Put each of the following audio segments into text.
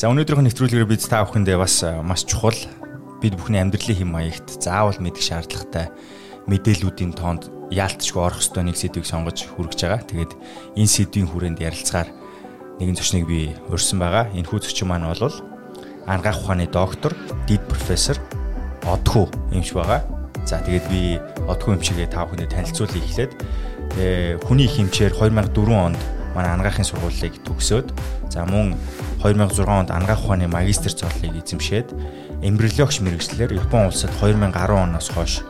За өнөөдрийнх нь нэвтрүүлгээр бид та бүхэндээ бас маш чухал. Бид бүхний амьдралын хэм маягт заавал мэдэх шаардлагатай мэдээллүүдийн тоонд яалтчгүй орох ёстой нэг сэдвийг сонгож хүргэж байгаа. Тэгээд энэ сэдвийн хүрээнд ярилцгаар нэгэн зочныг би урьсан байгаа. Энэ хүү зочин маань бол ангаах ухааны доктор, дид профессор Одхуу эмч байгаа. За тэгээд би Одхуу эмчигээ та бүхэнд танилцуулъя эхлээд тэгээ хүний хэмчээр 2004 онд манай ангаахын сургуулийг төгсөөд за мөн 2006 онд ангаах ухааны магистр цоллыг эзэмшээд эмбриологч мэрэгчлэр Япон улсад 2010 оноос хойш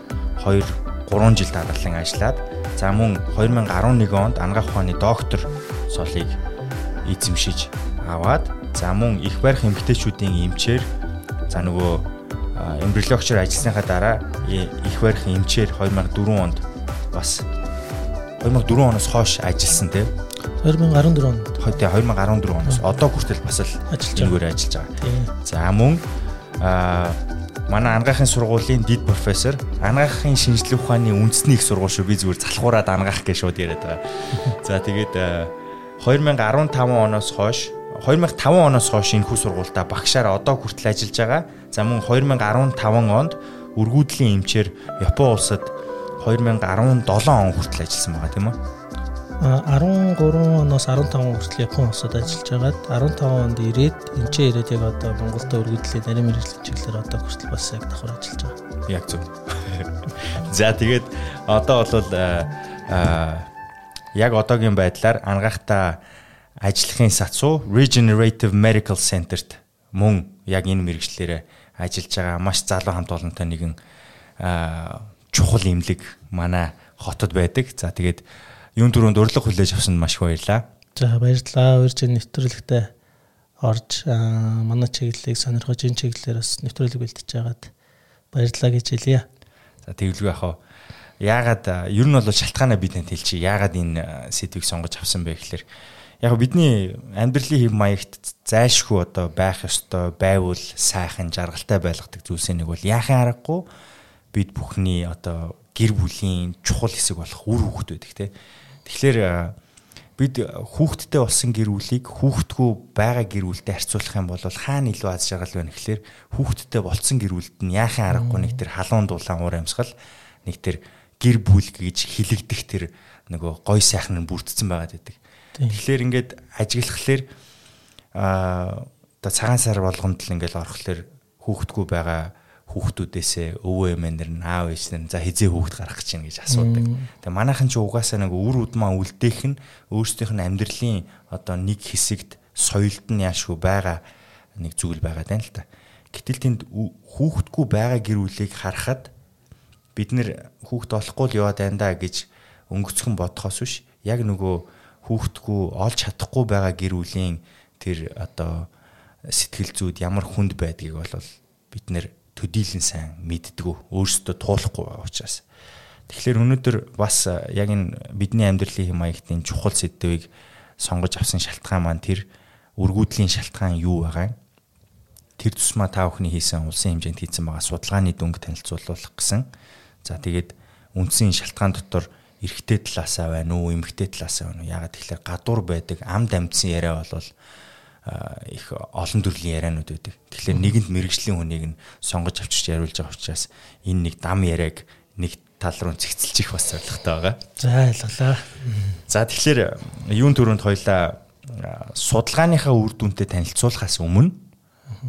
2 3 жил дараалан ажиллаад за мөн 2011 онд ангаах ухааны доктор цоллыг эзэмшиж аваад за мөн их барих эмгтээчүүдийн эмчээр за нөгөө эмбриологчор ажилласныхаа дараа их барих эмчээр 2004 онд бас 2004 оноос хойш ажилласан тийм 2014 онд. Хойд 2014 оноос. Одоо хүртэл бас л ажиллаж байгаа. За мөн манай ангаахын сургуулийн дид профессор ангаахын шинжилгээ ухааны үндэсний их сургууль шүү би зүгээр залхуураад ангаах гэж шууд яриад байгаа. За тэгээд 2015 оноос хойш 2005 оноос хойш энэ хүү сургуультай багшаар одоо хүртэл ажиллаж байгаа. За мөн 2015 онд өргүүдлийн эмчээр Япон улсад 2017 он хүртэл ажилласан байгаа тийм үү? 13 оноос 15 хүртэл Япон улсад ажиллаж байгаад 15 онд ирээд энэ ч ирээд яг одоо Монголд өргөдлийн нарийн мэрэгжлийн чиглэлээр одоо хүртэл бас яг давхар ажиллаж байгаа. Яг зөв. За тэгээд одоо бол яг одоогийн байдлаар ангаахта ажлахын сацуу Regenerative Medical Center-т мөн яг энэ мэрэгчлэрээ ажиллаж байгаа маш залуу хамт олонтой нэгэн чухал имлэг манай хотод байдаг. За тэгээд юун дөрөнд урилга хүлээж авсанд маш их баярлаа. За баярлалаа. Урьж нэвтрүүлэгтээ орж манай чиглэлийг сонирхож энэ чиглэлээр бас нэвтрүүлэг бэлтэж байгаад баярлалаа гэж хэлье. За тэглгүй яхаа яагаад ер нь бол шалтгаанаа бид танд хэлчихье. Яагаад энэ сэдвийг сонгож авсан бэ гэхээр яг бидний амьдралын хэв маягт зайлшгүй одоо байх ёстой байвал сайхан жаргалтай байлгадаг зүйлсээ нэг бол яахын аргагүй бид бүхний одоо гэр бүлийн чухал хэсэг болох үр хүүхэд байдаг те. Тэгэхээр бид хүүхэдтэй болсон гэр бүлийг хүүхэдгүй байгаа гэр бүлтэй харьцуулах юм бол хаана илүү аз жаргал байна гэхэлэр хүүхэдтэй болсон гэр бүлд нь яахын аргагүй нэг тэр халуун дулаан уур амьсгал нэг тэр гэр бүл гэж хилэгдэх тэр нөгөө гой сайхан нь бүрдсэн байгаад байдаг. Тэгэхээр ингээд ажиглахлаар аа одоо цагаан сар болгонд л ингээд орохлоор хүүхэдгүй байгаа хүүхдүүдээсээ өвөө эмээнэр нь аав ээжнэр за хизээ хүүхд гарах гэж байна гэж асуудаг. Тэгээ манайхан ч угаасаа нэг үр удмаа үлдээх нь өөрсдийнх нь амьдралын одоо нэг хэсэгт соёлд нь яашгүй байгаа нэг зүйл байгаа даа л та. Гэтэл тэнд хүүхдгүй байгаа гэр бүлийг харахад бид нэр хүүхд олохгүй л яваад байна да гэж өнгөцхөн бодхоос биш яг нөгөө хүүхдгүй олж чадахгүй байгаа гэр бүлийн тэр одоо сэтгэл зүйд ямар хүнд байдгийг бол бид нэр төдийлэн сайн мэддгүү өөрсдөө туулахгүй байгаа учраас. Тэгэхээр өнөөдөр бас яг энэ бидний амьдралын хэм маягтын чухал сэдвийг сонгож авсан шалтгаан маань тэр өргүүдлийн шалтгаан юу байгаа юм? Тэр тусмаа та бүхний хийсэн улсын хэмжээнд хийсэн байгаа судалгааны дүнг танилцуулах гэсэн. За тэгээд үндсэн шалтгаан дотор эрэгтэй талаасаа байна уу, эмэгтэй талаасаа байна уу? Ягаад тэгэхээр гадуур байдаг амд амьдсан яриа болвол их олон төрлийн яриануд байдаг. Тэгэхээр нэгэнд мэрэгжлийн хүнийг нь сонгож авчирч яриулж байгаа учраас энэ нэг дам яриаг нэг тал руу цэгцэлж их бас зоригтой байгаа. За ойлголоо. За тэгэхээр юун төрөнд хоёлаа судалгааныхаа үр дүнтэй танилцуулахаас өмнө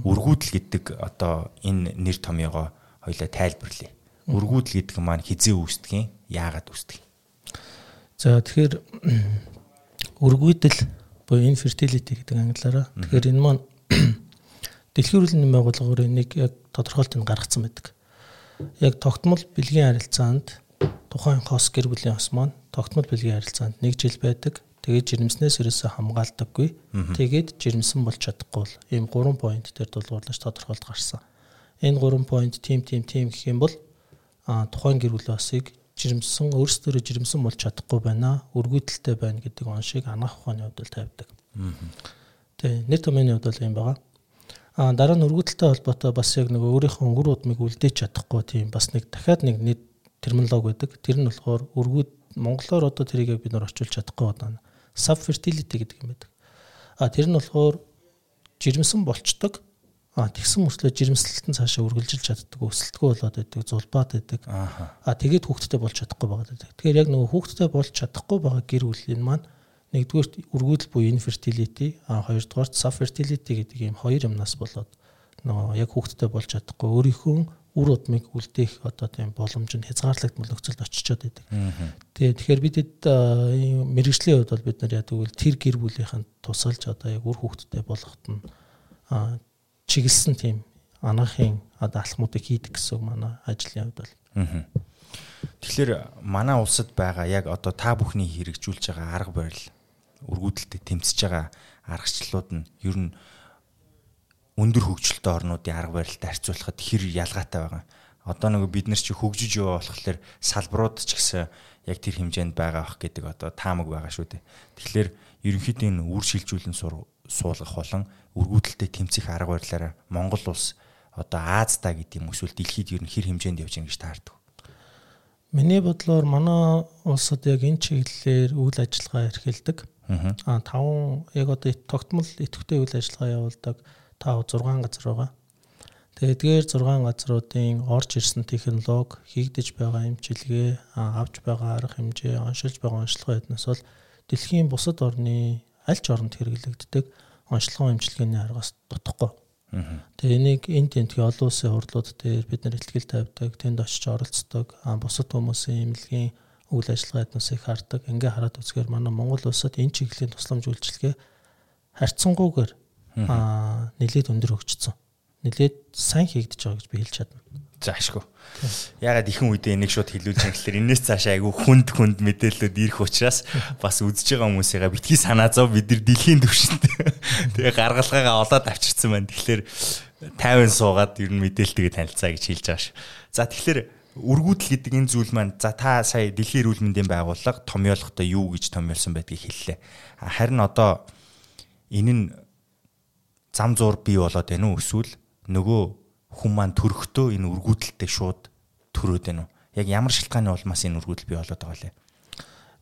үргүүдэл гэдэг одоо энэ нэр томьёогоо хоёлаа тайлбарлая. Үргүүдэл гэдэг маань хизээ үүсдэг юм? Яагаад үүсдэг юм? За тэгэхээр үргүүдэл буюу infertility гэдэг англиараа. Тэгэхээр энэ маань дэлхийн эрүүл мэндийн байгууллагын нэг яг тодорхойлтыг гаргацсан байдаг. Яг тогтмол бэлгийн харилцаанд тухайн хос гэр бүлийн хос маань тогтмол бэлгийн харилцаанд 1 жил байдаг. Тэгээд жирэмснээс ерөөсөө хамгаалдаггүй. Тэгээд жирэмсэн болж чадахгүй бол ийм 3 point дээр дулгуурлаж тодорхойлт гарсан. Энэ 3 point тим тим тим гэх юм бол а тухайн гэр бүлийн хосыг жирэмсэн өөрсдөө жирэмсэн болж чадахгүй байна. Өргүйдэлтэй байна гэдэг оншийг анаах ухааны хувьд тавьдаг. Тэгээ нэр томьёоны хувьд бол юм байгаа. А дараа нь өргүйдэлтэй холбоотой бас яг нэг өөрийнхөө өнгөр удмыг үлдээж чадахгүй тийм бас нэг дахиад нэг нэг терминологи байдаг. Тэр нь болохоор өргүйд монголоор одоо тэрийг бид нар орчуулж чадахгүй байна. Subfertility гэдэг юм байдаг. А тэр нь болохоор жирэмсэн болчдөг А тэгсэн мөртлөө жирэмслэлтэн цаашаа үргэлжилж чаддаг, өсөлтгөө болоод байдаг, зулбаад байдаг. Аа тэгээд хүүхдтэй болж чадахгүй байгаа гэдэг. Тэгэхээр яг нөгөө хүүхдтэй болж чадахгүй байгаа гэр бүлийн маань нэгдүгээр үргүүдэл буюу infertility, а хоёрдугаар subfertility гэдэг ийм хоёр юмнаас болоод нөгөө яг хүүхдтэй болж чадахгүй өөрийнхөө үр удмыг үлдээх одоо тийм боломж нь хязгаарлагдмал нөхцөлд очичоод байдаг. Тэгээ тэгэхээр бид мэрэгжлийн хувьд бол бид нар яадаг вэ? Тэр гэр бүлийнхэн тусалж одоо яг үр хүүхдтэй болгоход нь чиглэсэн тийм анаахын одоо алхмуудыг хийдэг гэсэн манай ажлын хувьд бол. Тэгэхээр манай улсад байгаа яг одоо та бүхний хэрэгжүүлж байгаа арга барил өргүүдэлтэд тэмцэж байгаа аргачлалууд нь ер нь өндөр хөгжилтэй орнуудын арга барилтай харьцуулахад хэр ялгаатай байгаа. Одоо нэг бид нар чи хөгжиж яваа болохоор салбарууд ч гэсэн яг тэр хэмжээнд байгаа ах гэдэг одоо таамаг байгаа шүү дээ. Тэгэхээр ерөнхийдөө энэ үр шилжүүлэн суулгах болон өргүүдэлтэй тэмцэх арга барилаараа Монгол улс одоо Аазда гэдэг юм эсвэл дэлхийд ер нь хэр хэмжээнд явж байгаа гэж таардаг. Миний бодлоор манай улсад яг энэ чиглэлээр үйл ажиллагаа эрхэлдэг. Аа таван яг одоо тогтмол идэвхтэй үйл ажиллагаа явуулдаг 5 6 газар байгаа. Тэгээд эдгээр 6 газруудын орж ирсэн технологи, хийгдэж байгаа эмчилгээ, авж байгаа арга хэмжээ, оншилж байгаа онцлогоо эднээс бол дэлхийн бусад орны аль ч оронд хэрэглэгддэг онцлогоо эмчилгээний аргаас дутхгүй. Тэгээ энийг энэ тентгийн олон улсын хурлууд дээр бид нар ихтгэл тавьдаг, тэнд очиж оролцдог, бусад хүмүүсийн эмнэлгийн үйл ажиллагаа эднүсийг хардаг. Ингээ хараад үзэхээр манай Монгол улсад энэ чиглэлийн тусламж үйлчилгээ харьцангуйгээр нэлээд өндөр хөгжсөн. Нэлээд сайн хийгдэж байгаа гэж би хэлж чадна. За ашгүй. Ягаад ихэнх үедээ энийг шууд хэлүүлж байгаа гэхээр энэс цаашаа айгүй хүнд хүнд мэдээлэлүүд ирэх учраас бас үзэж байгаа хүмүүсээ битгий санаа зов бид нар дэлхийн төвшөнд тэгээ гаргалгаагаа олоод авчирсан байна. Тэгэхээр 50 суугаад ер нь мэдээлэлтэйгээ танилцаа гэж хэлж байгаа ш. За тэгэхээр үргүүдэл гэдэг энэ зүйл маань за та сая дэлхийн эрүүл мэндийн байгууллага томьёолохдоо юу гэж томьёолсон байдгийг хэллээ. Харин одоо энэ нь зам зуур бий болоод байна уу эсвэл нөгөө хүн маань төрөхдөө энэ үргүүдэлтэй шууд төрөөд байна уу? Яг ямар шалтгааны улмаас энэ үргүүдэл бий болоод байгаа лээ?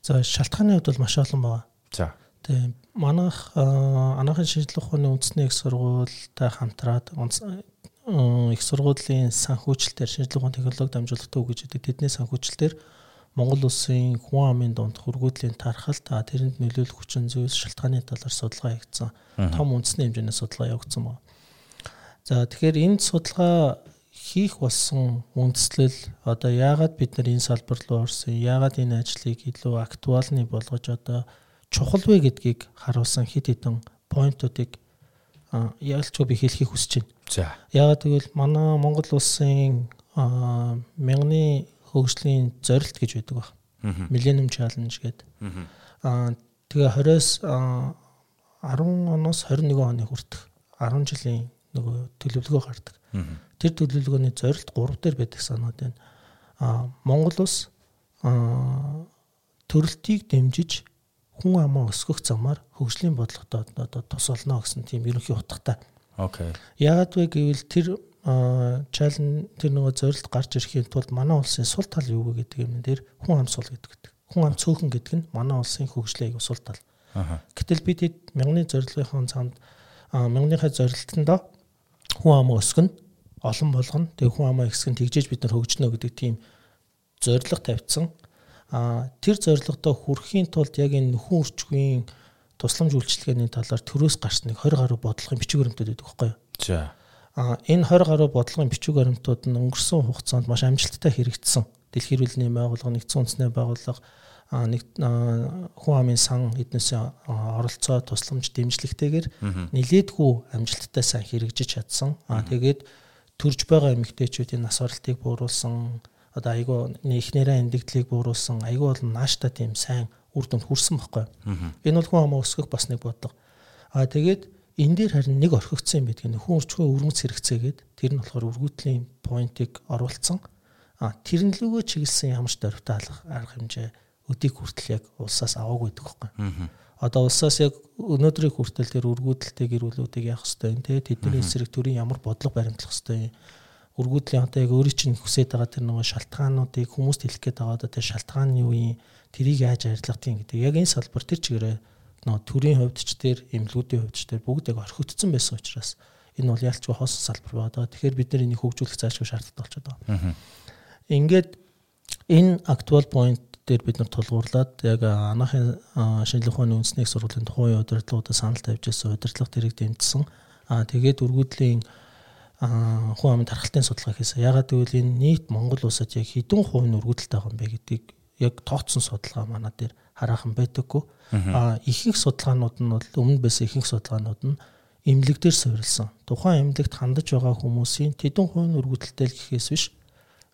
За шалтгааны хувьд бол маш олон байгаа. За. Тэгээ манайх анаахын шинжилгээ ухааны үндэсний их сургуультай хамтраад их сургуулийн санхүүжилтээр шинжилгээ ухааны технологи дамжуулалтаа өгж идэг. Тэдний санхүүжилтээр Монгол улсын хүн амын дунд хургуудлийн тархалт тэрэнд нөлөөлөх хүчин зүйлс шалтгааны талаар судалгаа хийгдсэн. Том үндэсний хэмжээний судалгаа явагдсан байна. За тэгэхээр энэ судалгаа хийх болсон үндслэл одоо яагаад бид нар энэ салбар руу орсон, яагаад энэ ажлыг илүү актуалны болгож одоо чухал вэ гэдгийг харуулсан хэд хэдэн поинтуудыг ялчгүй би хэлхийг хүсэж байна. За. Яагаад гэвэл манай Монгол улсын мянганы хөгжлийн зорилт гэж байдаг баг. Millennium Challenge гэдэг. Аа тэгээ 20-с 10 оноос 21 оны хүртэх 10 жилийн нөгөө төлөвлөгөө гардаг. Тэр төлөвлөгөөний зорилт 3 дээр байдаг санаад байна. А Монгол улс а төрөлтийг дэмжиж хүн амаа өсгөх замаар хөгжлийн бодлоготой одоо тус олно гэсэн тийм ерөнхий утгатай. Окей. Яагаад вэ гэвэл тэр чален тэр нөгөө зорилт гарч ирэхийн тулд манай улсын сул тал юу вэ гэдэг юм дээр хүн ам сул гэдэг. Хүн ам цөөхөн гэдэг нь манай улсын хөгжлийн сул тал. Гэтэл бид мянганы зорилгын цаанд мянгийнхаа зорилтондоо хүн амаа өсгөн олон болгоно. Тэгээ хүн амаа ихсгэн тэгжээж бид нар хөгжнө гэдэг тийм зорилго тавьсан. А тэр зорилгодоо хүрэхийн тулд яг энэ нөхөн үрчгийн тусламж үйлчилгээний талаар төрөөс гарч нэг 20 гаруй бодлогын бичиг баримтууд байдаг байхгүй юу? За. А энэ 20 гаруй бодлогын бичиг баримтууд нь өнгөрсөн хугацаанд маш амжилттай хэрэгжсэн. Дэлхийн эрүүл мэндийн байгууллага, нэгдсэн үндэсний байгууллага нэг хүн амын сан эднээс оролцоо тусламж дэмжлэгтэйгээр нилээдгүй амжилттай сайн хэрэгжиж чадсан. Аа тэгээд төрж байгаа эмэгтэйчүүдийн нас баралтыг бууруулсан одоо айгүй ихнэрээ эндэгдлийг бууруулсан айгүй бол нааштай тийм сайн үр дүнд хүрсэн байхгүй. Энэ бол хүн амаа өсгөх бас нэг бодлого. Аа тэгээд энэ дээр харин нэг орхигдсан юм байдаг. Хүн урчгүй өрмөц хэрэгцээгээд тэр нь болохоор өргөтлийн поинтыг оруулсан. А тэрнлүүгөө чиглэсэн ямар ч дөрвтэй арга хэмжээ өдийг хүртэл яг улсаас аваагүй гэдэг байхгүй. Одоо улсаас яг өнөөдрийн хүртэл тэр үргүүдэлтэй гэрүүлүүдийг яах хэвтэй юм те тэдний эсрэг төрийн ямар бодлого баримтлах хэвтэй үргүүдлийн одоо яг өөрийн чинь хүсэж байгаа тэр нөгөө шалтгаануудыг хүмүүст хэлэх гээд байгаа одоо тэр шалтгаан нь юу юм тэрийг яаж арилгах тийм гэдэг. Яг энэ салбар тэр чигээрээ нөгөө төрийн хувьд ч тэр эмнэлгүүдийн хувьд ч тэр бүгд яг орхигдсон байсан учраас энэ бол ялчгүй хоосон салбар байгаа. Тэгэхээр бид нар энийг хөгжүүлэх заашгүй шаардлагатай болчиход байгаа. Ингээд энэ actual point дээр бид нар тулгуурлаад яг анаахын шинжлэх ухааны үндэсний сургуулийн тухайн удирдлагуудад санал тавьж ирсэн удирдлага тэрийг дэмжсэн. Аа тэгээд өргүүдлийн хүн амын тархалтын судалгаа хийсэн. Ягаад гэвэл энэ нийт Монгол улсад яг хэдэн хувийн өргөдөлтэй байгаа юм бэ гэдгийг яг тооцсон судалгаа манай дээр хараахан байдаггүй. Аа ихэнх судалгаанууд нь бол өмнө байсан ихэнх судалгаанууд нь эмнэлэг дээр суурилсан. Тухайн эмнэлэгт хандаж байгаа хүмүүсийн тэдэн хувийн өргөдөлтэй л гэхээс биш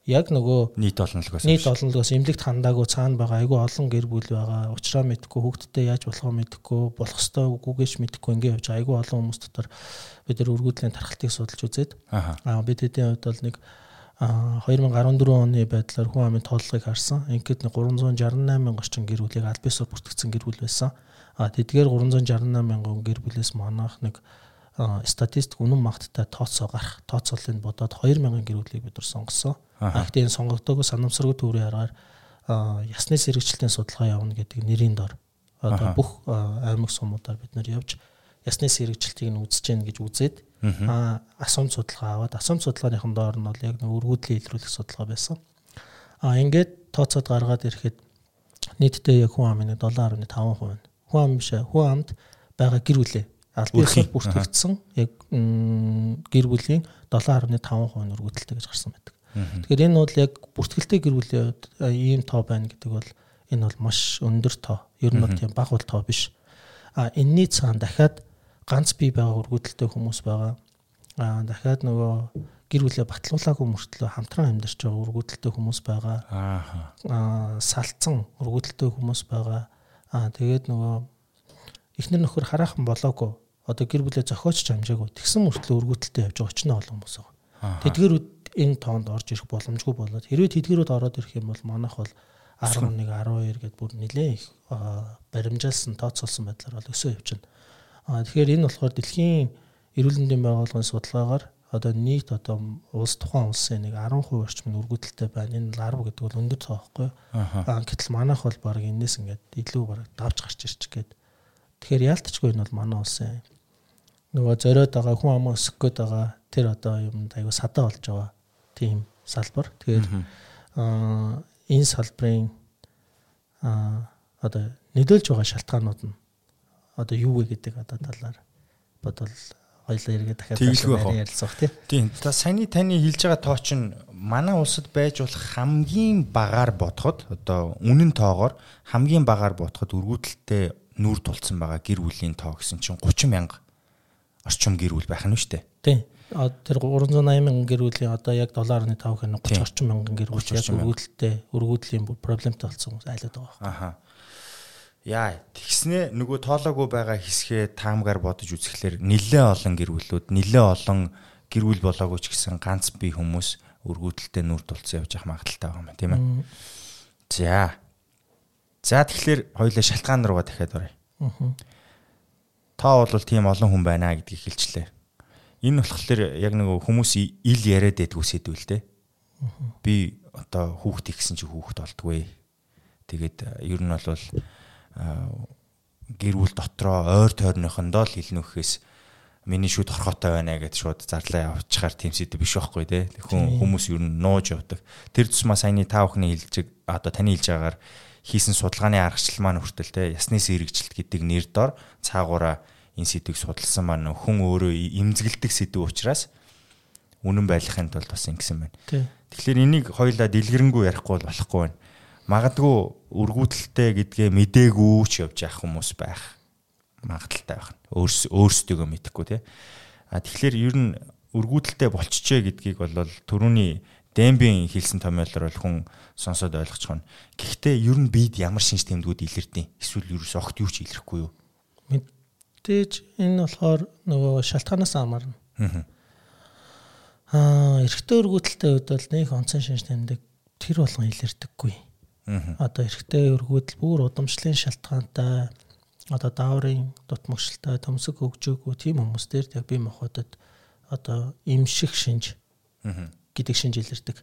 яг нөгөө нийт олонлогоос нийт олонлогоос эмнэлэгт хандаагүй цаана байгаа. Айгүй олон гэр бүл байгаа. Уучраа мэдхгүй хүүхдтэй яаж болохоо мэдхгүй болох ёстой үгүйгээч мэдхгүй ингээ явж айгүй олон хүмүүс дотор бид нар өргөдлийн тархалтыг судалж үзээд аа бид хэдийн хувьд бол нэг 2014 оны байдлаар хүн амын тооллогыг харсан. Ингээд нэг 368 мянган орчим гэр бүлийг аль бисаар бүртгэгдсэн гэр бүл байсан. А тэдгээр 368 мянган гэр бүлээс манайх нэг статистик үнэн магттай тооцоо гарах тооцоолыг бодоод 2000 гэр бүлийг бид нар сонгосон. Гэхдээ энэ сонгогдоогүй санамсаргүй төврийн аргаар ясны сэргийлтийн судалгаа явна гэдэг нэрийн дор одоо бүх аймаг сумуудаар бид нар явж ясны сэргийлтийг нь үзэж гэн гэж үзээд аа асуумж судалгаа аваад асуумж судалгааныхан доор нь бол яг нэг өргөдлийн илрүүлэх судалгаа байсан. Аа ингээд тооцоод гаргаад ирэхэд нийтдээ яг хүн амын 7.5% хүн ам биш хүн амд байгаа гэр бүлээ биесээр бүртгэгдсэн яг гэр бүлийн 7.5% нь өргөдөлтэй гэж гарсан байдаг. Тэгэхээр энэ бол яг бүртгэлтэй гэр бүлийн хувьд ийм тоо байна гэдэг бол энэ бол маш өндөр тоо. Ер нь бол тийм бага бол тоо биш. А энэний цаана дахиад ганц бие байгаа өргөдөлтэй хүмүүс байгаа. А дахиад нөгөө гэр бүлээ батлуулаагүй мөртлөө хамтран амьдарч байгаа өргөдөлтэй хүмүүс байгаа. Аа салцсан өргөдөлтэй хүмүүс байгаа. Аа тэгээд нөгөө эхнэр нөхөр хараахан болоогүй одоо гэр бүлээ зохиоч хамжаагүй тэгсэн мөртлөө өргөдөлтөд явж байгаа очно олон хүмүүс байгаа. Тэдгэрүүд энэ тоонд орж ирэх боломжгүй болоод хэрвээ тэдгэрүүд ороод ирэх юм бол манайх бол 11 12 гэдээ бүр нэлээд их баримжаалсан тооцоолсон байдлаар бол өсөө явчихна. Аа тэгэхээр энэ болохоор дэлхийн эрүүл мэндийн байгууллагын судалгаагаар одоо нийт одоо улс тухайн улсын нэг 10% орчим нь өргөдөлтэй байна. Энэ 10 гэдэг бол өндөр тоо байхгүй. Аа гэтэл манайх бол баг энэс ингээд илүү баг давж гарч ирчих гээд. Тэгэхээр яалтчгүй энэ бол манай улсын нөгөө зориод байгаа хүн амаа өсөх гээд байгаа тэр одоо юм айгу садаа болж байгаа тийм салбар. Тэгэхээр аа энэ салбарын аа одоо нөлөөлж байгаа шалтгаанууд нь одоо юу вэ гэдэг одоо талаар бодвол хоёлаа эргээ дахиад ярилцах тийм. За саяны таны хэлж байгаа тоо чинь манай улсад байж болох хамгийн багаар бодоход одоо үнэн тоогоор хамгийн багаар бодоход өргүүдэлтэй нүүр тулцсан байгаа гэр бүлийн тоо гэсэн чинь 30 мянга орчим гэр бүл байх нь шүү дээ. Тийм. Тэр 380 мянган гэр бүлийн одоо яг 7.5 хэн 30 орчим мянган гэр бүл яг өргөдөлтэй өргөдлийн проблемтэй болсон хүмүүс айлаад байгаа байна. Аха. Яа, тэгснэ нөгөө тоолоогүй байгаа хэсгээ таамгаар бодож үзэхлээр нэлээ олон гэр бүлүүд, нэлээ олон гэр бүл болоогүй ч гэсэн ганц бие хүмүүс өргөдөлтэй нүр тулцсан явж явах магадaltaй байгаа юм тийм ээ. За. За тэгэхээр хоёулаа шалтгаан руугаа дахиад оръё. Аа та бол тийм олон хүн байна гэдгийг хэлчлээ. Энэ болохоор яг нэг хүмүүс ил яриад байдгүй сэдвүүл дээ. Би одоо хүүхд ихсэн чи хүүхд болдгүй. Тэгээд ер нь бол гэр бүл дотроо ойр тойрныхондоо л илнүүхээс миний шүд хорхотой байна гэж шууд зарлаа явчихаар тийм сэдв биш байхгүй те. Хүн хүмүүс ер нь нууж явдаг. Тэр тусмаа саяны та бүхний хэлж одоо таны хэлж байгаагаар хийсэн судалгааны аргачлал маань хүртэл те ясны сэргижилт гэдэг нэр дор цаагаараа энэ сэдвийг судалсан маань хүн өөрөө имзгэлдэг сэдв учраас үнэн байхын тулд бас ингэсэн байна. Тэгэхээр энийг хоёлаа дэлгэрэнгүй ярихгүй бол болохгүй байна. Магадгүй үргүүдэлтэй гэдгээ мдээгүй ч явж явах хүмүүс байх магадaltaй байна. Өөрс өөрсдөө мэдэхгүй тий. А тэгэхээр ер нь үргүүдэлтэй болчихжээ гэдгийг бол төрөүний Дембийн хэлсэн томьёолоор бол хүн сонсоод ойлгочих нь. Гэхдээ ер нь бид ямар шинж тэмдгүүд илэрдэг? Эсвэл ерөөс огт юу ч илэрхгүй юу? Мэдээж энэ болохоор нөгөө шалтгаанаас хамаарна. Аа, эрэгтэй өргөдөлтэй үед бол нэг онцон шинж тэмдэг тэр болгон илэрдэггүй. Одоо эрэгтэй өргүүдэл бүр удамшлын шалтгаантай одоо дааврын дутмагшилтай төмсөг хөгжөөгүй тийм хүмүүс дээр яг бие махбодод одоо имших шинж гэдэг шинж илэрдэг.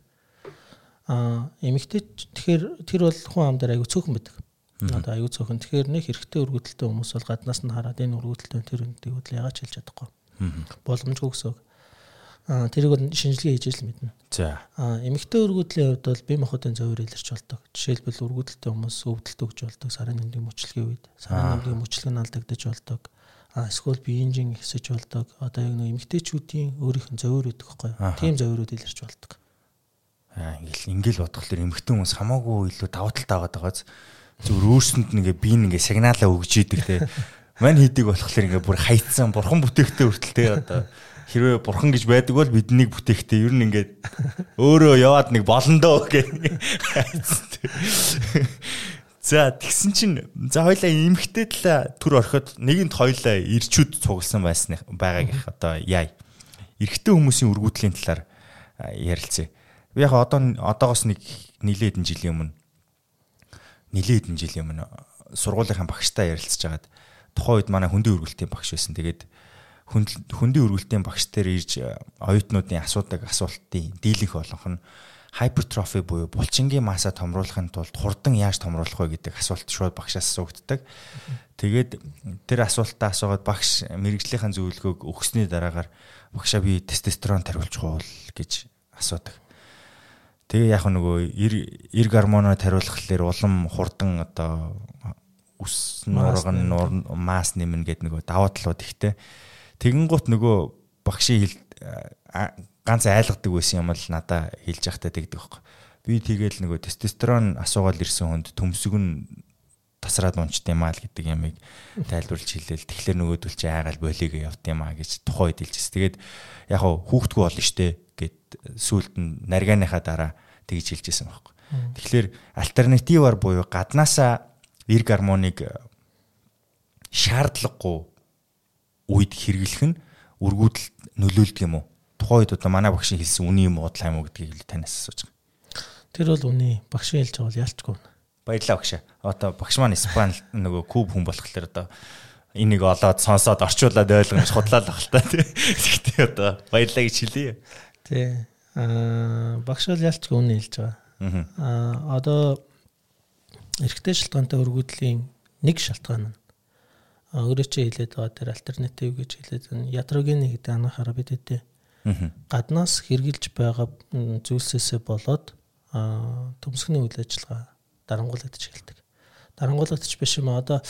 Аа эмэгтэй тэгэхээр тэр бол хүн амдаар аягүй цөөхөн байдаг. Одоо аягүй цөөхөн. Тэгэхээр нэг эрэгтэй өргөдөлтөй хүмүүс бол гаднаас нь хараад энэ өргөдөлтөй тэр үндийг бол яагаад хэлж чадахгүй. Боломжгүй гэсэн үг. Аа тэрийг бол шинжилгээ хийж л мэднэ. За. Аа эмэгтэй өргөдлийн хувьд бол бие махбодын зөвөр илэрч болдог. Жишээлбэл өргөдөлтөй хүмүүс өвдөлт өгж болдог сарын нэмдийн мөчлөгийн үед. Сарын нэмдийн мөчлөг нь алдагдаж болдог. Эсвэл биеинжин ихсэж болдог. Одоо яг нэг эмэгтэйчүүдийн өөрийнх нь зөвөр өгдөг юу? Тийм зөвөрүүд илэрч болдог. Аа ингээл ингээл бодглохлоор эмэгтэй хүмүүс хамаагүй илүү даваа талтай байгаад байгааз зүгээр өөрсөнд нэгээ би нэгээ сигналаа өгж идэг те. Мань хийдэг болохоор ингээ бүр хайцсан бурхан бүтээхтэй хүртэл те одоо хэрвээ бурхан гэж байдаг бол биднийг бүтээхтэй ер нь ингээд өөрөө яваад нэг болондоо гэх. За тэгсэн чинь за хоёлаа эмхтэй талаа төр орхиод нэгэнд хоёлаа ирчүүд цугласан байсан байгааг их одоо яа. Эрэгтэй хүмүүсийн өргүүдлийн талаар ярилцъя. Би яг одоо одоогоос нэг нилээдэн жилийн өмнө нилээдэн жилийн өмнө сургуулийнхаа багштай ярилцж хагаад тухайн үед манай хөндийн өргөлтийн багш байсан. Тэгээд хөндийн өргөлтийн багш дээр ирж оюутнуудын асуудаг асуултын дийлэнх болгох нь hypertrophy буюу булчингийн масса томруулахын тулд хурдан яаж томруулах вэ гэдэг асуулт шууд багшаас асуугддаг. Тэгээд тэр асуултаа асуугаад багш мэрэгжлийнхэн зөвлөгөөг өгсөний дараагаар багшаа би тестостерон тариулж гуул гэж асуудаг. Тэгээ яг нөгөө эр гормоно тариулахлаар улам хурдан одоо үс нуурга нуур масс нэмнэ гэдэг нөгөө даваа талууд ихтэй. Тэгэнгუთ нөгөө багшийн ганц айлгадаг байсан юм л надаа хэлж явахтай тэгдэг байхгүй. Би тэгэл нөгөө тестостерон асуугаад ирсэн хүнд төмсөг нь тасраад унчт юм аа л гэдэг ямыг тайлбарлаж хэлээл. Тэгэхээр нөгөөдөл чи айгаал болиг явт юм аа гэж тухайн үед хэлжээс. Тэгээд яг хүүхдгүү болно штэ гэд сүулт нь наргааныхаа дараа тэгж хэлжсэн байхгүй. Тэгэхээр альтернативаар буюу гаднаасаа эр гормоныг шаардлагагүй үед хэрэглэх нь өргүүдэл нөлөөлдөг юм уу? Тухайн үед одоо манай багшийн хэлсэн үний юм уу, удлаа юм уу гэдгийг танаас асууж байгаа. Тэр бол үний багшийн хэлж байгаа бол ялчгүй. Баярлалаа багш. Одоо багш маань Испани нөгөө куб хүн болохоор одоо энийг олоод сонсоод орчуулад ойлгомж худлаа л баг л та тий. Гэхдээ одоо баярлалаа гэж хэлье. Тий. Аа багш бол ялчгүй үний хэлж байгаа. Аа одоо эрэгтэй шалтгаантай өргүүдлийн нэг шалтгаан нь өөрөө чи хэлээд байгаа тэр альтернатив гэж хэлээд. Ятрогены гэдэг анхаараа бид хэдэ. Гаднаас хэрглэж байгаа зүйлсээсээ болоод төмсгний үйл ажиллагаа дарангуулагдаж эхэлдэг. Дарангуулагдаж биш юм одоо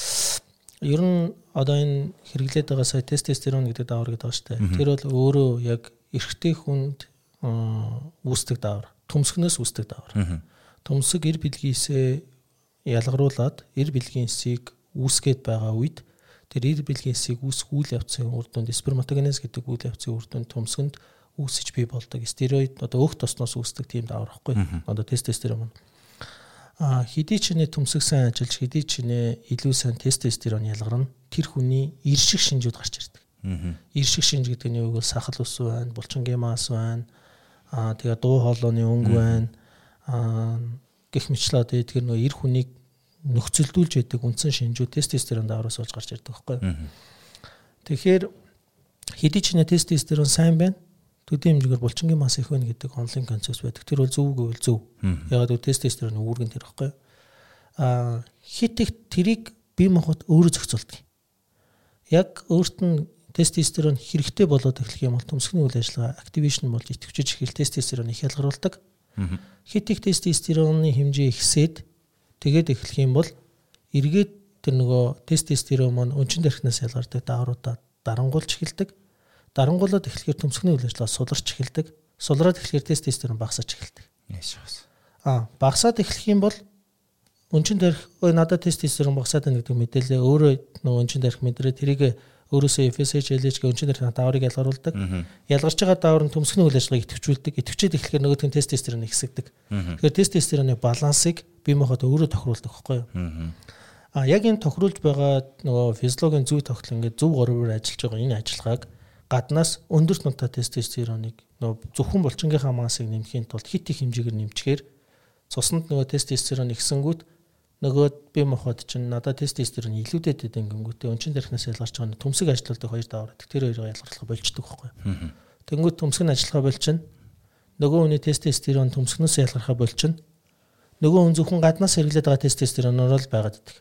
ер нь одоо энэ хэрэглээд байгаа сая тестостерон гэдэг даавар гэдэг байгаа шүү дээ. Тэр бол өөрөө яг эрэгтэй хүнд үүсдэг даавар. Төмсгнөөс үүсдэг даавар. Төмсг эр бэлгийсээ ялгаруулад эр бэлгийн эсийг үүсгээд байгаа үед Тэр ир бэлгээс үүсэх үйл явцын үр дүнд сперматогенез гэдэг үйл явцын үр дүнд төмсгөнд үүсэж бий болдог. Стероид одоо өөх тосноос үүсдэг тийм даавар байхгүй. Одоо тестостерон. А хэдий ч нэ төмсөг сайн ажиллаж хэдий ч нэ илүү сайн тестостерон ялгарна. Тэр хүний ир шиг шинжүүд гарч ирдэг. Ир шиг шинж гэдэг нь юу гэвэл сахал ус байна, булчингийн мас байна. Аа тэгээ дуу хоолойны өнгө байна. Аа гэх мэтлээ одоо тэр нөө ир хүнийг нөхцөлдүүлж байдаг үндсэн шинжүүд тестостерон давраас болж гарч ирдэг байхгүй. Тэгэхээр хэдий ч нэ тестостерон сайн байна. Төдий хэмжээгээр булчингийн мас их байна гэдэг онлайн концепт байдаг. Тэр бол зөв гэвэл зөв. Ягаад гэвэл тестостероны үүргэн тэр байхгүй. Аа хит их тэрийг бие махбод өөрөө зохицуулдаг. Яг өөрт нь тестостерон хэрэгтэй болоод эхлэх юм бол төмсгний үйл ажиллагаа активашн болж идэвхжиж эхэл тестостерон их ялгаруулдаг. Хит их тестостероны хэмжээ ихсээд Тэгээд эхлэх юм бол эргээд тэр нөгөө тестостерон маань өнчин дэрхнээс ялгардаг даавруудаа дарангуулж эхэлдэг. Дарангуулаад эхлэхээр төмсгний үйл ажиллагаа суларч эхэлдэг. Сулраад эхлэхээр тестостерон багасч эхэлдэг. Аа багасаад эхлэх юм бол өнчин дэрх ой надад тестостерон багасаад байна гэдэг мэдээлэл өөрөө нөгөө өнчин дэрх мэдрээ тэрийг өөрөөсөө FSH LH гэх өнчин дэрх дааврыг ялгаруулдаг. Ялгарч байгаа даавар нь төмсгний үйл ажиллагааг идэвхжүүлдэг. Идэвхжээд эхлэхээр нөгөөдгийн тестостерон ихсэгдэг. Тэгэхээр тестостероны балансыг бие махбод өөрөө тохируулдаг байхгүй юу? А яг энэ тохируулж байгаа нөгөө физиологийн зүй тогтол ингээд зөв гороор ажиллаж байгаа энэ ажиллагааг гаднаас өндөр тунтай тестостероныг нөгөө зөвхөн булчингийнхаа массыг нэмхийн тулд хит их хэмжээгээр нэмчихээр цуснд нөгөө тестостерон ихсэнгүүт нөгөө би мохот чинь надад тестостерон илүүдэд байдаг гингүүтээ өнчин дэрхнээс ялгарч байгаа төмсөг ажилладаг хоёр даваад тэр хоёроо ялгарлах болчдөг байхгүй. Тэнгүүт төмсөг нь ажиллахаа болчихно. Нөгөө хүний тестостерон төмсгнөөс ялгархаа болчихно. Нөгөө хүн зөвхөн гаднаас хэрэглээд байгаа тестостероноор л байгаад идэг.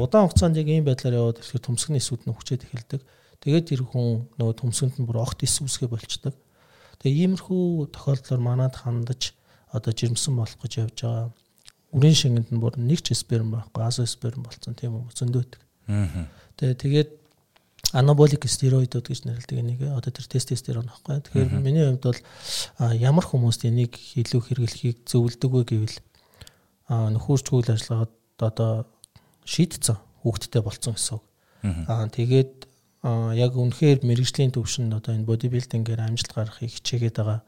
Удаан хугацаанд яг ийм байдлаар яваад ирэхээр төмсгний эсүүд нь хүчээд эхэлдэг. Тэгээд тэр хүн нөгөө төмсгөнд нь бүр огт эс үүсгэ болчдөг. Тэгээ иймэрхүү тохиолдлоор манад хандаж одоо жирэмсэн болох гэж явж байгаа. Үрийн шингэнд нь бүр нэг ч сперм байхгүй, азо сперм болсон тийм үү зөндөөдөг. Тэгээ тэгээд анаболик стероидууд гэж нэрлэдэг энийг одоо тэр тестостерон аахгүй. Тэгэхээр миний хувьд бол ямар хүмүүст энийг илүү хэрэглэхийг зөвлөдөг вэ гэвэл нөхөрч үйл ажиллагаад одоо шийдсэн хүүхдтэй болцсон гэсэн үг. Аа тэгээд яг үнэхээр мэрэгжлийн төвшөнд одоо энэ бодибилдингээр амжилт гаргахыг хичээгээд байгаа.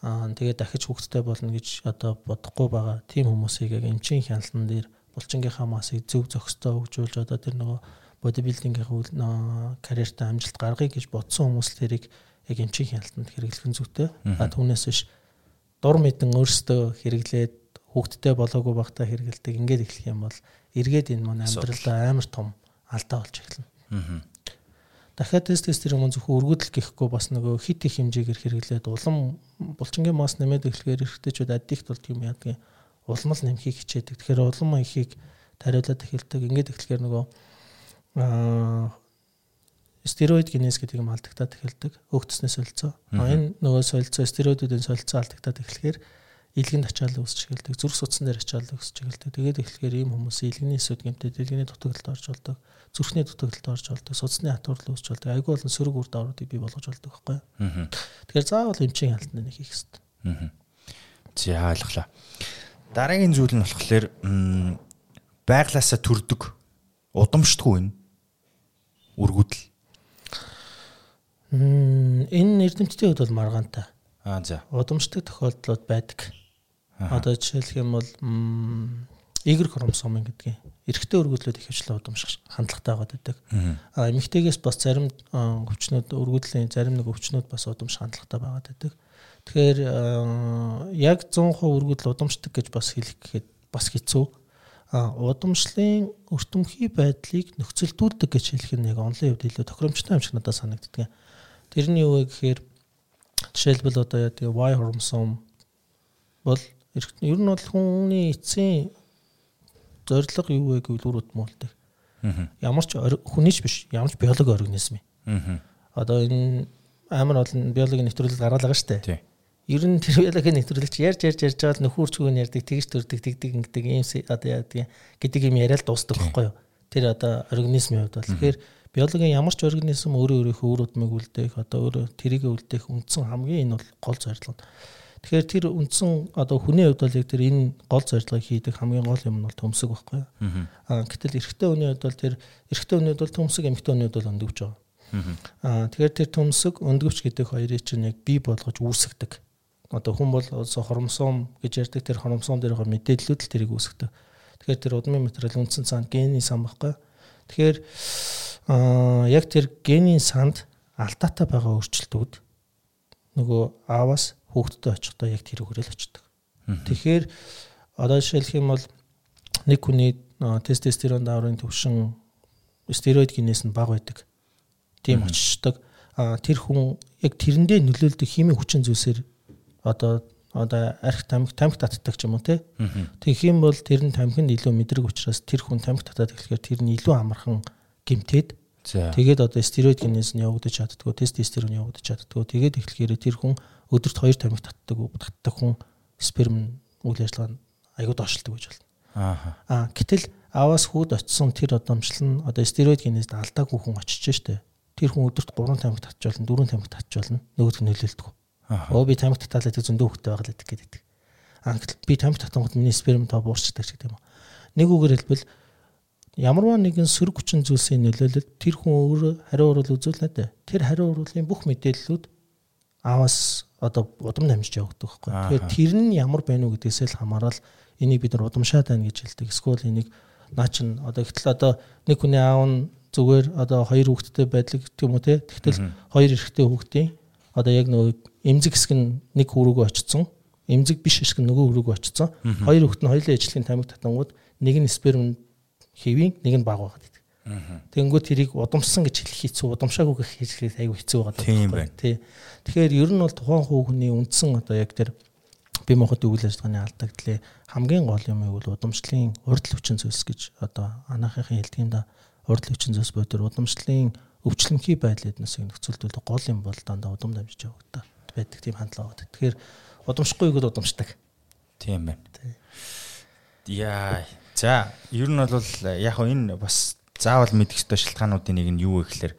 Аа тэгээд дахиж хүүхдтэй болно гэж одоо бодохгүй байгаа. Тим хүмүүсийг яг эмчийн хяналтан дээр булчингийнхаа масыг зөв зохистой хөгжүүлж одоо тэр нөгөө бодибилдингийнхаа карьертаа амжилт гаргая гэж бодсон хүмүүс тэрийг яг эмчийн хяналтанд хэрэглэх нь зүйтэй. А түүнээс биш дур мэдэн өөрсдөө хэрэглээд хүүхдтэй болоогүй багтаа хэрэгэлдэг ингээд эхлэх юм бол эргээд энэ маань амьдралдаа амар том алдаа болж эхэлнэ дахиад тест тестэр юм зөвхөн өргөдөл гэхгүй бас нөгөө хит их хэмжээгээр хэрэглээд улам булчингийн мас нэмээд эхлэхээр эрэгтэйчүүд аддикт болт юм яадаг улам л нэмхийг хичээдэг. Тэгэхээр улам ихийг тариулаад эхэлдэг. Ингээд эхлэхээр нөгөө аа стероид генез гэдэг юм алдагтаад эхэлдэг. Өөгтснээ солилцоо. Энэ нөгөө солилцоо стероидуудын солилцоо алдагтаад эхлэхээр илгэнд ачаал үүсч эхэлдэг. Зүрх судсан дээр ачаал үүсч эхэлдэг. Тэгээд эхлэхээр ийм хүмүүс илгэний эсүүд гэмтээд илгэний дутагдлалд орж болдог. Зүрхний дутагдлалд орж болдог. Судасны хатуурлал үүсч болдог. Айгүй болон сөрөг үр дагавруудыг бий болгож болдог байхгүй юу? Тэгэхээр заавал эмчийн хяналтанд нэг хийх хэрэгтэй. За ойлголоо. Дараагийн зүйл нь болохоор байглаасаа төрдөг удамшдгүй энэ үргүүдэл. Энэ эрдэмтдийн хувьд бол маргаантай. Аа за. Удамшдаг тохиолдлууд байдаг. Одоо жишээлх юм бол игэр хромосомын гэдгийг эрэгтэй өргөдлөд их хвчлэн удамших хандлагатай байдаг. А эмэгтэйгээс бас зарим өвчнүүд өргөдлийн зарим нэг өвчнүүд бас удамших хандлагатай байгаад байдаг. Тэгэхээр яг 100% өргөдөл удамшдаг гэж бас хэлэх гэхэд бас хэцүү. А удамшлын өртөмхий байдлыг нөхцөлдүүлдэг гэж хэлэх нь яг онлын хувьд илүү тохиромжтой юм шиг надад санагддаг. Тэрний юу вэ гэхээр жишээлбэл одоо тэгээ Y хромосом бол ер нь бол хүний эцсийн зорилго юу вэ гэвэл үр удмуулдаг. Ямар ч хүний ч биш, ямар ч биологи организм юм. Одоо энэ амар олон биологийн нэвтрүүлэл гараад байгаа шүү дээ. Ер нь тэр биологийн нэвтрүүлэлч ярьж ярьж ярьж байгаа нөхөр чүгэн ярьдаг, тэгж төрдөг, тэгдэг ингэдэг ийм одоо яа гэдэг юм яриад дуусдаг байхгүй юу? Тэр одоо организмын хувьд бол тэгэхээр биологийн ямар ч организм өөрөө өөрийнхөө үр удмыг үлдээх одоо өөрөө тэрийг үлдээх үндсэн хамгийн энэ бол гол зорилго. Тэгэхээр тэр үндсэн одоо хүний хувьд бол яг тэр энэ гол зорилгыг хийдэг хамгийн гол юм нь бол төмсөг байхгүй. Аа гэтэл эрэгтэй хүний хувьд бол тэр эрэгтэй хүний хувьд бол төмсөг эмэгтэй хүний хувьд бол өндөвч байгаа. Аа тэгэхээр тэр төмсөг өндөвч гэдэг хоёрыг чинь яг бий болгож үүсгдэг. Одоо хүн бол хромосом гэж ярьдаг тэр хромосом дээрх мэдээллүүд л тэрийг үүсгдэг. Тэгэхээр тэр удмын материал үндсэн цаанд гений сан байхгүй. Тэгэхээр аа яг тэр генийн санд алдаатай байгаа өөрчлөлтүүд нөгөө аавас хүүхдтэй очихдоо яг тэр хүрэл очдог. Тэгэхээр одоо жишээлх юм бол нэг хүний тестостерон дааврын төвшин стероид гинээс нь бага байдаг. Тийм очдог. Тэр хүн яг тэрэндээ нөлөөлдөг химийн хүчин зүйлсээр одоо одоо арх тамхи тамхи татдаг ч юм уу те. Тэгэх юм бол тэр нь тамхинд илүү мэдрэг учраас тэр хүн тамхи татаад эхлэхээр тэр нь илүү амархан гимтээд тэгээд одоо стероид гинээс нь явагдаж чаддгүй тестостерон явагдаж чаддгүй тэгээд эхлэхээр тэр хүн өдөрт 2 тамхи татдаг татдаг хүн сперм үйл ажиллагаанд аягүй доошлдог гэж болно. Аа. Аа гэтэл аваас хүүд очисон тэр одомжлол нь одоо стероид генезд алдаагүй хүн очиж штэ. Тэр хүн өдөрт 3 тамхи татж болно, 4 тамхи татж болно. Нөгөөдг нь нөлөөлдөг. Аа. Би тамхи татаалаад зөндөө хөвгтэй байгаа л гэдэг гэдэг. Аа гэтэл би тамхи татангууд миний сперм тоо буурчдаг ч гэдэг юм. Нэг үгээр хэлбэл ямарваа нэгэн сөрөг хүчин зүйлсийн нөлөөлөл тэр хүн өөрөө хариу урал үзүүлнэ дээ. Тэр хариу уралын бүх мэдээллүүд аавас одоо удам намжиж явагддаг байхгүй. Тэгэхээр тэр нь ямар байна уу гэдгээсээ л хамаарал энийг бид нар удамшаад байна гэж хэлдэг. Эсвэл энийг наа чин одоо ихтэл одоо нэг хүний аав нь зүгээр одоо хоёр хүүхэдтэй байдлыг гэх юм уу те. Тэгтэл хоёр эрэгтэй хүүхдийн одоо яг нөгөө эмзэг хэсэг нь нэг хүрүүгөө очсон. эмзэг биш ашиг нөгөө өрөөг очсон. Хоёр хүүхэд нь хоёулаа ижлэгийн тамиг татангууд нэг нь сперм хэвийн нэг нь баг байгаад байдаг. Тэнгүүд тэрийг удамсан гэж хэлэх хэцүү, удамшаагүй гэх хэлэх айгүй хэцүү байгаа Тийм байна. Тий. Тэгэхээр ер нь бол тухайн хүүхний үндсэн одоо яг тэр бие махбодын үйл ажиллагааны алдагдлыг хамгийн гол юм юу бол удамшлын урд хүчин зүйлс гэж одоо анаахын хэлдэг юм да. Урд хүчин зүйлс бод тэр удамшлын өвчлөмхий эднээс нөхцөлдөл гол юм бол дандаа удам дамжиж явагдаа байдаг тийм хандлага байдаг. Тэгэхээр удамшихгүй гол удамшдаг. Тийм байна. Яа. За, ер нь бол яг хөө энэ бас заавал мэдэх ёстой шалтгаануудын нэг нь юу вэ гэхээр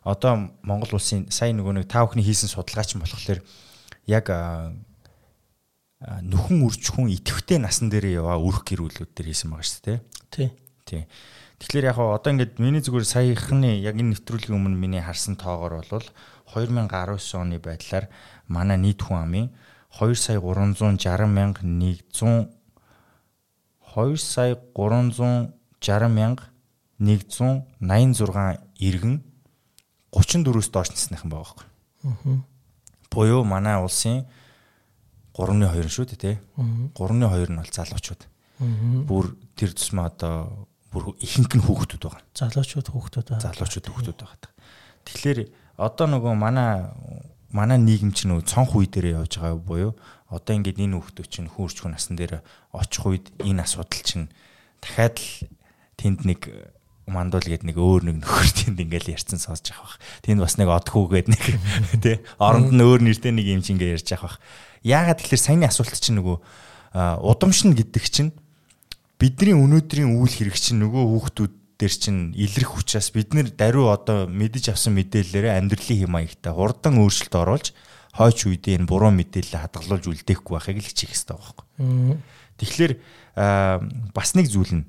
одоо Монгол улсын сая нөгөө нэг та бүхний хийсэн судалгаач нь болохоор яг нөхөн үржихүн идэвхтэй насан дээр яваа өрх гэрүүлүүд дээр хийсэн байгаа шүү дээ. Тий. Тий. Тэгэхээр яг одоо ингээд миний зүгээр саяхны яг энэ нэвтрүүлгийн өмнө миний харсан тоогоор бол 2019 оны байдлаар манай нийт хүн амын 2 сая 360 мянга 100 2 сая 360 мянга 186 иргэн 34-өөс доош насныхан байгаа байхгүй. Аа. Буюу манай улсын 3.2 шүү дээ тий. 3.2 нь бол залуучууд. Бүр тэр тусмаа одоо бүр ихэнх нь хүүхдүүд байгаа. Залуучууд хүүхдүүд байгаа. Залуучууд хүүхдүүд байгаа. Тэгэхээр одоо нөгөө манай манай нийгэм чинь нөгөө цонх үе дээр явж байгаа буюу одоо ингээд энэ хүүхдүүд чинь хүүрчгүй насан дээр очих үед энэ асуудал чинь дахиад л тэнд нэг мандуул гээд нэг өөр нэг нөхөр тэнд ингээл ярьсан сонсож авах. Тэнд бас нэг одхүү гээд нэг тий оронд нь өөр нэртэй нэг юм чинь ингээ ярьж авах. Яагаад тэгэхээр саяны асуулт чинь нөгөө удамшин гэдэг чинь бидний өнөөдрийн үйл хэрэг чинь нөгөө хүүхдүүд дээр чинь илрэх учраас бид нэр даруй одоо мэдэж авсан мэдээлэлээр амьдралын хэм маягтай хурдан өөрчлөлт оруулж хойч үедээ энэ буруу мэдээлэл хадгалуулж үлдээхгүй байхыг л хичээх хэрэгтэй байхгүй. Тэгэхээр бас нэг зүйл нь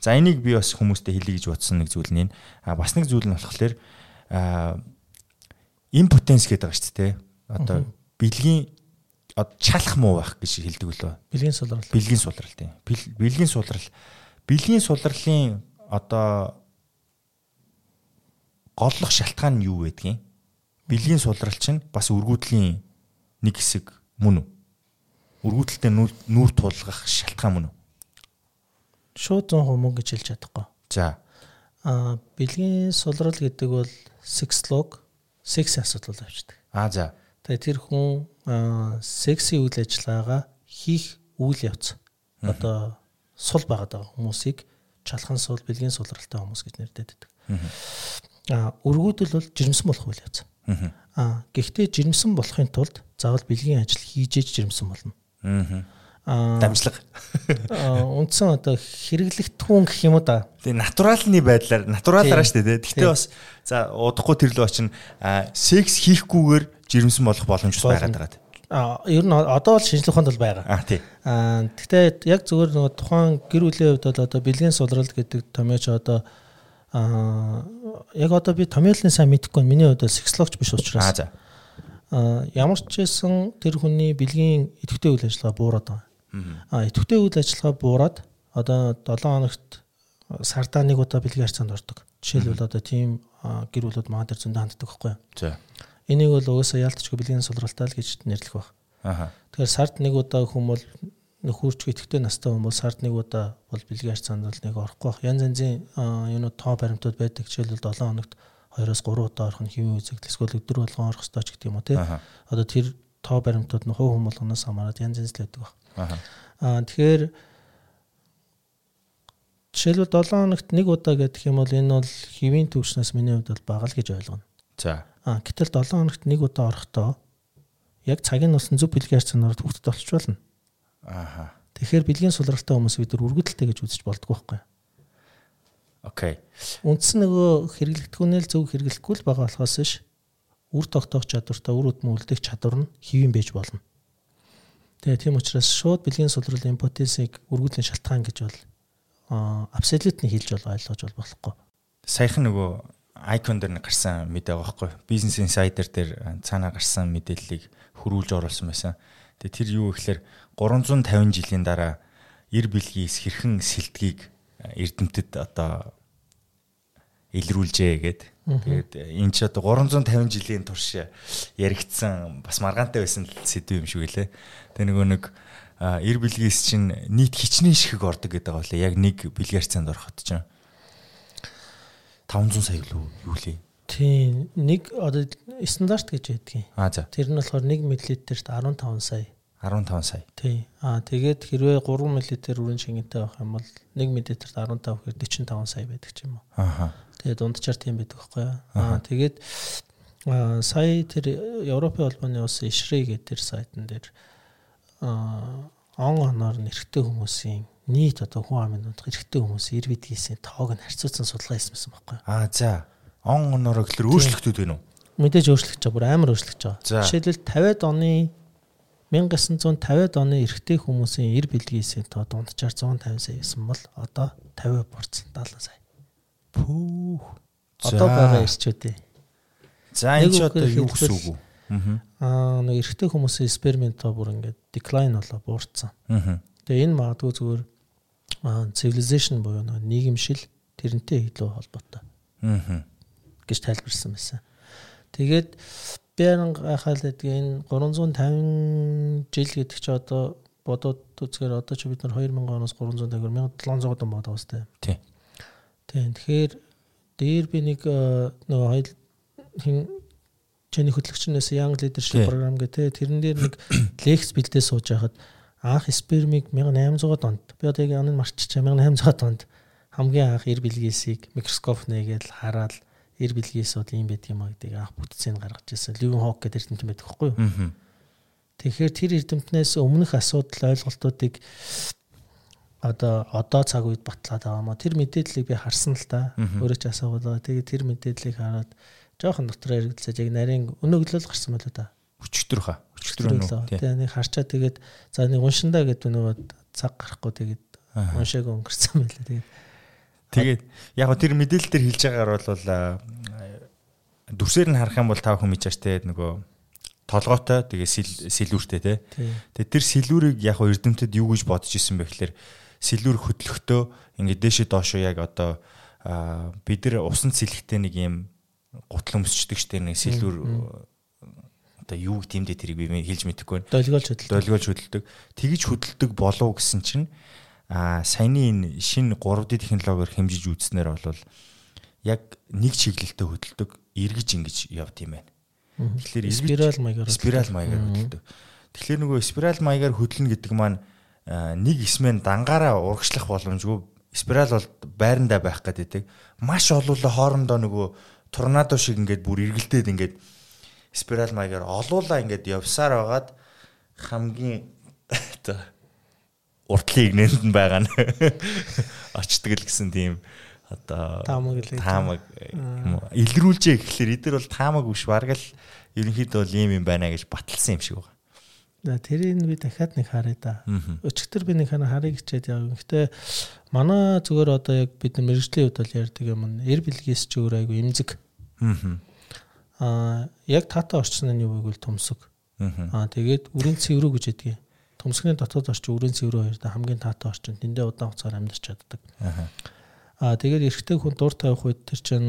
за энийг би бас хүмүүстээ хэлье гэж бодсон нэг зүйл нь энэ бас нэг зүйл нь болохоор импотенс гэдэг байгаа шүү дээ. Одоо бэлгийн чалах муу байх гэж хэлдэг лөө. Бэлгийн сулрал. Бэлгийн сулрал тийм. Бэлгийн сулрал. Бэлгийн сулралын одоо голлох шалтгаан нь юу байдгийг бэлгийн сулрал чинь бас өргүүдлийн нэг хэсэг мөн үү? Өргүүдэлтэй нүүр тулгах шалтгаан мөн үү? Шууд 100% мөн гэж хэлж чадахгүй. За. Аа бэлгийн сулрал гэдэг бол секслог секс асуудал авчдаг. Аа за. Тэгээ тэр хүн секси үйл ажиллагаагаа хийх үйл явц одоо сул байгаад байгаа хүмүүсийг чалхан суул, бэлгийн сулралтай хүмүүс гэж нэрдэдэг. Аа өргүүдэл бол жирэмсэн болох үйл явц. Аа гэхдээ жирэмсэн болохын тулд заавал бэлгийн ажил хийж ээж жирэмсэн болно. Аа дамжлага. Үндсэн одоо хэрэглэгдэхүүн гэх юм уу да. Тэгээ натуралны байдлаар натуралаараа шүү дээ. Гэхдээ бас за удахгүй тэр лөө чинь секс хийхгүйгээр жирэмсэн болох боломжтой байгаад байгаа. Ер нь одоо бол шинжлэх ухаанд бол байгаа. А тий. А гэхдээ яг зөвхөн нөгөө тухайн гэр бүлийн хувьд бол одоо бэлгийн сулрал гэдэг томьёоч одоо а яг одоо би томьёолын сайн мэдэхгүй миний хувьд бол сексологч биш учраас. А за. А ямар ч байсан тэр хүний бэлгийн идэвхтэй үйл ажиллагаа буураад байгаа. А идэвхтэй үйл ажиллагаа буураад одоо 7 хоногт сардаа нэг удаа бэлгийн харьцаанд ордог. Жишээлбэл одоо тийм гэр бүлүүд маа дээр зөндөө ханддаг байхгүй юу? За. Энийг бол угаасаа яалтчгүй бэлгийн сулралтай л гэж нэрлэх баг. Аха. Тэгэхээр сард нэг удаа хүм бол нөхөрч итгэвтэй настай бол сард нэг удаа бол бэлгийн харьцаанд бол нэг орохгүй баг. Янз янзын юунууд тоо баримтууд байдаг. Жишээлбэл 7 хоногт 2-оос 3 удаа орох нь хэвэн үзэгдэл эсвэл өдөр болгон орох хэрэгтэй ч гэдэг юм уу тий. Одоо тэр тоо баримтууд нь хувь хүн болгоноос хамаарат янз янз л байдаг баг. Аа тэгэхээр жишээлбэл 7 хоногт нэг удаа гэдэг юм бол энэ бол хэвийн төвчнөөс миний хувьд бол бага л гэж ойлгоно. За. А гэтэл 7 хоногт нэг удаа орохдоо яг цагийн нусан зөв бэлгийн харьцаанаар хүүхдэд олч болно. Ааха. Тэгэхээр бэлгийн сулралтай хүмүүс бид нар үргэлжлэлтэй гэж үзэж болдгоо байхгүй. Окей. Үндсэн нөгөө хэрэглэгдэхүүнэл зөв хэрэглэхгүй л байгаа болохоос ш үр тогтоох чадвартай үр өдмө үлдэх чадвар нь хэвэн байж болно. Тэгээ тийм учраас шууд бэлгийн сулрал импотенсыг үргэлжлэн шалтгаан гэж бол абсолютны хэлж бол ойлгож бол болохгүй. Саяхан нөгөө Icon дээр гарсан мэдээ байгаа байхгүй. Business Insider дээр цаанаа гарсан мэдээллийг хөрвүүлж оруулсан байсан. Тэгээ тэр юу гэхээр 350 жилийн дараа эр бэлгийн эс хэрхэн сэлтгийг эрдэмтэд одоо илрүүлжээ гэд. Тэгээд энэ ч одоо 350 жилийн турш яригдсан бас маргаантай байсан сэдв юм шиг үлээ. Тэгээ нөгөө нэг эр бэлгээс чинь нийт хичнээн шихэг ордог гэдэг байгаа лээ. Яг нэг бэлгэрцэнд ороход чинь 500 сая юу юу лээ. Тийм нэг одоо стандарт гэж байдгийн. Аа за. Тэр нь болохоор 1 мл-т 15 сая. 15 сая. Тий. Аа тэгээд хэрвээ 3 мл үрэн шингэнтэй байх юм бол 1 мл-т 15 гэхээр 45 сая байдаг ч юм уу. Ааха. Тэгээд дунджаар тийм байдаг байхгүй юу. Аа тэгээд сая тэр Европын холбооны ус ишрэ гэдэг тэр сайтн дээр аа он оноор нэрхтээ хүмүүсийн нийт одоо хүн амын дунд эрэгтэй хүмүүс ир бидгийсийн тоог нь харьцуулсан судалгаа хийсэн байхгүй. Аа за. Он оноор гэхэлэр өөрчлөлтүүд байна уу? Мэдээж өөрчлөгдөж байгаа. Бүр амар өөрчлөгдөж байгаа. Жишээлбэл 50-ад оны 1950-ад оны эрэгтэй хүмүүсийн эр бэлгийсийн тоо дунджаар 150 сая гэсэн бол одоо 50 бурцсан 70 сая. Пүүх. Одоо байгаа ирчүүдээ. За энэ ч одоо юу гэсэн үг вэ? Аа нэг эрэгтэй хүмүүсийн тоо бүр ингээд decline болоо буурсан. Тэгээ энэ магадгүй зүгээр civilization буюу нийгэмшил тэрнтэй илүү холбоотой. Аа гэж тайлбарсан байсан. Тэгээд би гайхаад байдгийг энэ 350 жил гэдэг чи одоо бодоод үзгээр одоо ч бид нар 2000 оноос 300 дагвар 1700 он бодоо өстэй. Тий. Тийм. Тэгэхээр дээр би нэг нөгөө хоёул хин чиний хөтлөгчнөөс Young Leadership програм гэдэг тэрэн дээр нэг лекц бэлдээ сууж байхад анх спермиг 1800 онд би одоо яг аныг марччихсан 1800 онд хамгийн анх эр бэлгээсийг микроскоп нээгээл хараад эр бэлгийн асуудал юм байдаг юм а гэдэг анх бүтцийг гаргаж ирсэн. Ливен Хок гэдэг эрдэмтэн байдаг хгүй юу? Тэгэхээр тэр эрдэмтнээс өмнөх асуудал ойлголтуудыг одоо одоо цаг үед батлаад байгаа мó тэр мэдээллийг би харсан л та өөрөө ч асуугаад байгаа. Тэгээд тэр мэдээллийг хараад жоохон дотроо хэрэгэлцэж яг нарийн өнөглөл гарсан байлоо та. Өчтөр хаа. Өчтөр өнөө. Тэгээд нэг харчаа тэгээд за нэг уншиндаа гэдэг нөгөө цаг гарахгүй тэгээд уншааг өнгөрсөн байлаа. Тэгээд Тэгээд яг тэр мэдээлэл дээр хэлж байгаагаар бол дүрсээр нь харах юм бол тав хүн мэдчихтэй нөгөө толгойтой тэгээ сэлүүртэй те. Тэгээ тэр сэлүүрийг яг эрдэмтэд юу гэж бодож исэн бэ гэхээр сэлүүр хөдлөختөө ингээд дээшээ доошоо яг одоо бид нар усан сэлэхтэй нэг юм гутал өмсчдөг штэ нэг сэлүүр одоо юу гэмдэ тэрийг би хэлж мэдэхгүй байна. Долгиолж хөдөлдөг. Долгиолж хөдөлдөг. Тэгж хөдөлдөг болов гэсэн чинь а саяны энэ шинэ 3D технологиор хэмжиж үзснээр бол яг нэг чиглэлтэй хөдөлдөг эргэж ингэж явд юм байна. Тэгэхээр спираль маягаар спираль маягаар хөдөлдөг. Тэгэхээр нөгөө спираль маягаар хөдлөнө гэдэг маань нэг исмэн дангаараа урагшлах боломжгүй спираль бол байрандаа байх гэдэг. Маш олуулаа хоорондоо нөгөө торнадо шиг ингээд бүр эргэлдээд ингээд спираль маягаар олуулаа ингээд явсаар байгаад хамгийн оо уртлын игнэнд нь байгаа нь очдөг л гэсэн тийм одоо таамаг таамаг илрүүлжээ гэхэлэр эдгээр бол таамаг биш. Бараг л ерөнхийдөө бол ийм юм байна гэж баталсан юм шиг байна. За тэрийг би дахиад нэг харъя да. Өчигдөр би нэг хана харъя гэчээд яг гэхдээ манай зүгээр одоо яг бид мэрэгжлийн хувьд бол ярьдаг юм нь эр бэлгээс ч өөр айгу имзэг. Аа яг тата орчсон нь юу вэ гэвэл төмсөг. Аа тэгээд үрийн цэврүү гэж ядгийг Төмсгний дотоод орчин үрийн цэврүү хоёрт хамгийн таатай орчин тэндээ удаан хугацаар амьдарч чаддаг. Аа тэгээд эрэгтэй хүн дур тавих үед тэр чин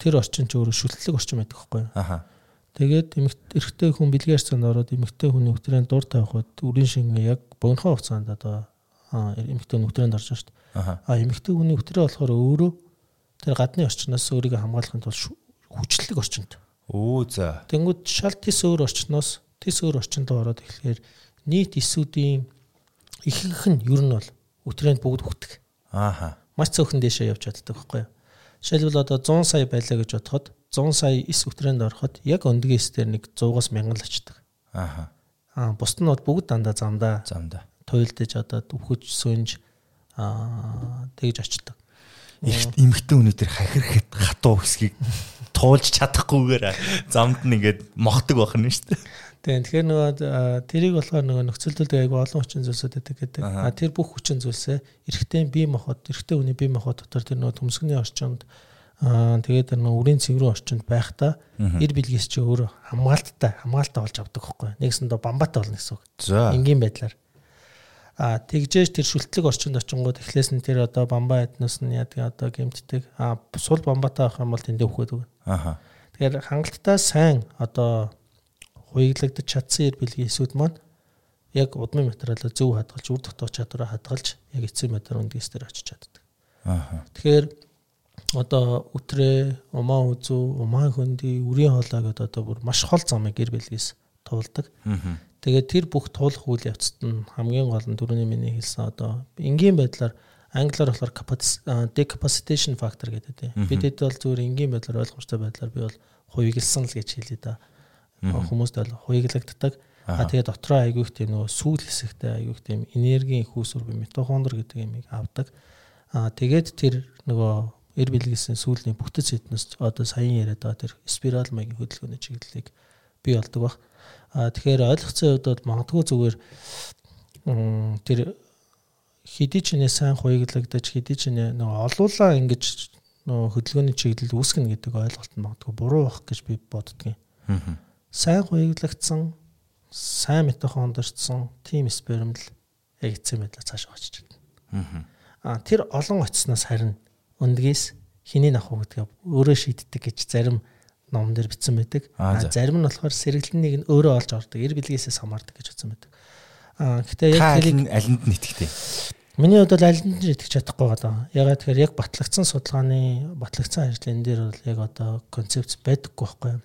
тэр орчин ч өөрөө шүтлэг орчин байдаг байхгүй юу? Аха. Тэгээд эрэгтэй хүн бэлгээрцэнд ороод эмэгтэй хүний өтрийн дур тавих үед үрийн шингээ яг богинохон хугацаанд одоо эмэгтэй өтрээнд орж шүү дээ. Аа эмэгтэй хүний өтрөө болохоор өөрөө тэр гадны орчноос өөрийгөө хамгаалахын тулд хүчлэг орчинд. Өө за. Тэнгүүд шал тис өөр орчноос тис өөр орчинд ороод ихлээр нийт эсүүдийн ихэнх нь ер нь бол өтрээнд бүгд хүтдэг. Ааха. Маш цөөхөн дэшээ явж чаддаг байхгүй юу? Жишээлбэл одоо 100 сая байлаа гэж бодоход 100 сая эс өтрээнд ороход яг өндгийн эс дээр нэг 100-аас 1000 л очдог. Ааха. Аа бусд нь бүгд дандаа замдаа. Замдаа. Туйлдэж одоо өвхөж сүнж аа тэгж очдог. Эмхтэн тэр хахирхэд хатуу хэсгийг туулж чадахгүйгээр замд нь ингээд мохдог байх нь шүү дээ. Тийм тэгэхээр нөгөө тэрийг болохоор нөгөө нөхцөлдөлд айгүй олон хүчин зүйлсүүд байдаг гэдэг. А тэр бүх хүчин зүйлсээ эрэгтэй бие махбод эрэгтэй хүний бие махбод дотор тэр нөгөө төмсгний орчинд аа тэгээд нөгөө үрийн цэврэн орчинд байхдаа эр билгээс чи өөр хамгаалттай хамгаалтай болж авдаг байхгүй. Нэгсэндээ бамбаатай болно гэсэн үг. Энгийн байдлаар. А тэгжээж тэр шүлтлэг орчинд очингууд эхлээс нь тэр одоо бамбаа эднес нь яадаг одоо гэмтдэг. А сул бамбаатай авах юм бол тэндээ өгөхөд өгнө. Аха. Тэгэхээр хангалттай сайн одоо хуйглагдаж чадсан ир бэлгийн эсүүд маань яг удмын материалаа зөв хадгалж, үр дотоод чадвараа хадгалж яг эцсийн материал үндгээс дээр очиж чаддаг. Аха. Тэгэхээр одоо үтрээ, умаа үзүү, умаа хөнди, үрийн хоолой гэдэг одоо бүр маш хол замыг гэр бэлгээс туулдаг. Тэгээд тэр бүх туулах үйл явцад нь хамгийн гол нь дөрөвний миний хэлсэн одоо энгийн байдлаар англиар болохоор decapacitation factor гэдэг тийм. Бид хэд бол зүгээр энгийн байдлаар ойлгомжтой байдлаар би бол хувиглсан л гэж хэлээ да. Хүмүүст бол хувиглагддаг. А тэгээд дотроо айгүйх тийм нөгөө сүүл хэсэгтэй айгүйх тийм энергийн их үүсвэр буюу митохондр гэдэг юмыг авдаг. А тэгээд тэр нөгөө эр бэлгэсэн сүүлийн бүтэц эднэс одоо саяхан яриад байгаа тэр спираль маягийн хөдөлгөөний чиглэлийг бий болдог баг. Тэгэхээр ойлгоцсон хувьд бол магадгүй зүгээр тэр хэдий ч нэ сайн хуйглагдаж хэдий ч нэ нөгөө олуулаа ингэж нөгөө хөдөлгөөний чиглэл үүсгэнэ гэдэг ойлголт нь магадгүй буруу байх гэж би боддгийн. Мгм. Сайн хуйглагдсан, сайн митохондорчсон тим сперм л яг эцсийн байдлаар цааш очиж байна. Мгм. А тэр олон очсноос харин өндгээс хэнийг авах уу гэдгээ өөрөө шийддэг гэж зарим ном дээр бичсэн байдаг. А за. зарим нь болохоор сэргэлтнийг нь өөрөө олж ордог, эр билгээсээс хамаардаг гэж утсан байдаг. А гэтээ яг нь алинд нь итгэдэг. миний хувьд бол аль нь итгэж чадахгүй байгаа. Ягаад тэгэхээр яг батлагдсан судалгааны батлагдсан ажлын дээр бол яг одоо концепц байдаггүй байхгүй юу?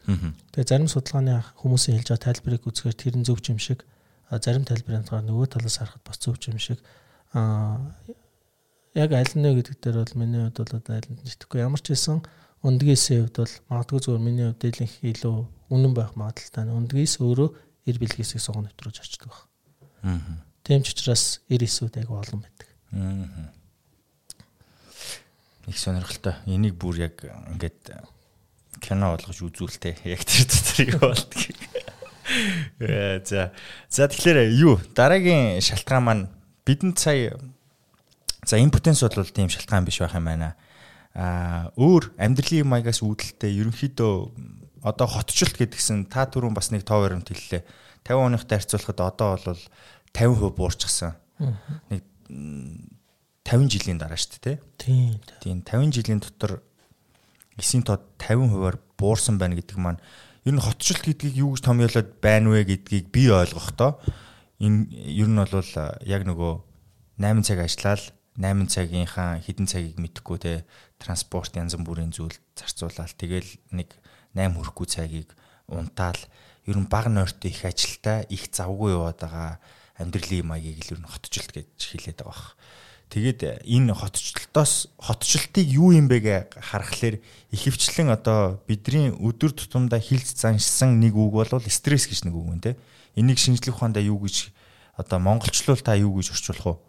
Тэгээ зарим судалгааны хүмүүсийн хэлж байгаа тайлбарыг үзэхээр тэр нь зөв юм шиг зарим тайлбарын талаар нөгөө талаас харахад бас зөв юм шиг а яг аль нь вэ гэдэг дээр бол миний хувьд бол аль нь итгэхгүй ямар ч хэлсэн өндгөөсөө хувьд бол магадгүй зүгээр миний дийлэнх илүү үнэн байх магадaltaй өндгөөс өөрөө эр бэлгээсийг согоо нэвтрүүлж очдөг баг. Мгм. Тийм ч учраас эр эсүүд айгу олон байдаг. Мгм. Их сонирхолтой. Энийг бүр яг ингээд кино болгож үзүүлтэй. Яг тэр дотор юу болдгийг. Э, За. За тэгэхээр юу? Дараагийн шалтгаан маань бидэнд сая за импотенс бол тийм шалтгаан биш байх юм байна. Аа өөр амьдралын маягаас үүдэлтэй ерөнхийдөө одоо хотчлт гэдгсэн та түрүүн бас нэг тоо баримт хэллээ. 50 оныхтай харьцуулахад одоо бол 50% буурчихсан. Нэг м, 50 жилийн дараа шүү дээ. Тийм. Тийм 50 жилийн дотор эсийн тоо 50%-аар буурсан байна гэдэг маань ер нь хотчлт гэдгийг юу гэж томьёолоод байна вэ гэдгийг би ойлгохдоо энэ ер нь бол яг нөгөө 8 цаг ажиллаад 8 цагийнхаа хэдэн цагийг мэдэхгүй те транспорт янз бүрийн зүйл зарцуулаад тэгэл нэг 8 хүрэхгүй цагийг унтаал ер нь баг нойртой их ажилтаа их завгүй яваад байгаа амьдралын маягийг л ер нь хотчлт гэж хэлээд байгаа бах. Тэгээд энэ хотчлолтоос хотчлтыг юу юм бэ гэж харахаар ихэвчлэн одоо бидний өдөр тутамдаа хилж заншсан нэг үг бол стресс гэж нэг үг юм те. Энийг шинжлэх ухаандаа юу гэж одоо монголчлуул та юу гэж орчуулах вэ?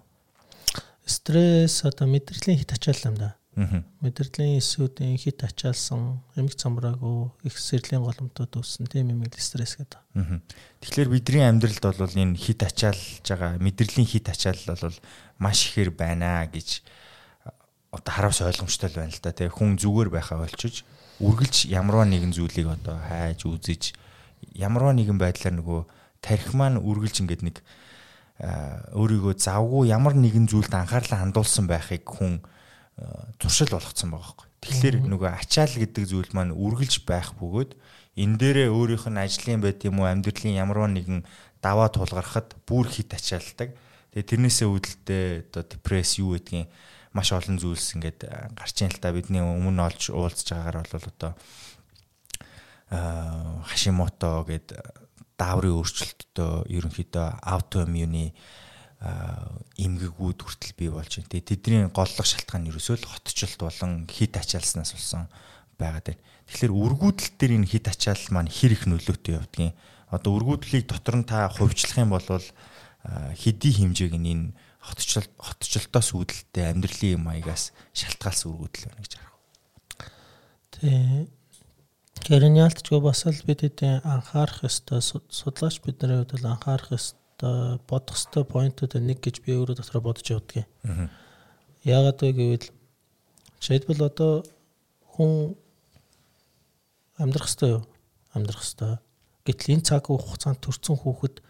Стресс одоо мэдрэлийн хит ачаал юм да. Мэдрэлийн эсүүдийн хит ачаалсан, эмх цамраагүй, их сэрлийн голомтод үүссэн тийм юм л стресс гэдэг. Тэгэхээр бидний амьдралд бол энэ хит ачаалж байгаа мэдрэлийн хит ачаал бол маш ихээр байна гэж одоо хараас ойлгомжтой л байна л да. Тэгээ хүн зүгээр байхаа болчиж үргэлж ямарваа нэгэн зүйлийг одоо хайж үзэж ямарваа нэгэн байдлаар нөгөө тарих маань үргэлж ингээд нэг а, өөрийгөө завгүй ямар нэгэн зүйлд анхаарлаа хандуулсан байхыг хүн туршил болгоцсон байгаа байхгүй. Тэгэхээр нөгөө ачаал гэдэг зүйл маань үргэлж байх бөгөөд энэ дээрээ өөрийнх нь ажлын байт юм уу амьдралын ямарваа нэгэн даваа тулгархад бүр хит ачаалдаг. Тэгээ тэрнээсээ үүдэлтэй одоо депресс юу гэдгийг маш олон зүйлс ингээд гарч ийн л та бидний өмнө олж уулзж байгаагаар бол одоо хашимото гэд дааврын өөрчлөлттэй ерөнхийдөө аутоиммуны эмгэгүүд хүртэл бий болж байна. Тэгээ тэдний голлох шалтгаан нь ерөөсөө л хотчлт болон хит ачаалснаас болсон байгаад байна. Тэгэхээр үргүүдлэл дээр энэ хит ачаал маань хэр их нөлөөтэй явдгийг одоо үргүүдлийг дотор нь та хувьчлах юм бол а, хэдий хэмжээг нь энэ хотчлт хотчлтоос үүдэлтэй амьдралын маягаас шалтгаалсан үргүүдэл байна гэж харах. Тий. Гэрэн ялтчгүй бас л бид хэдийн анхаарах ёстой суд- судлаач бидний хувьд бол анхаарах ёстой бодох ёстой поинтууд нэг гэж би өөрөө дотроо бодож явдаг юм. Яагаад вэ гэвэл жишээлбэл одоо хүн амьдрах ёстой юу? Амьдрах ёстой. Гэтэл энэ цаг хугацаанд төрсэн хүүхэд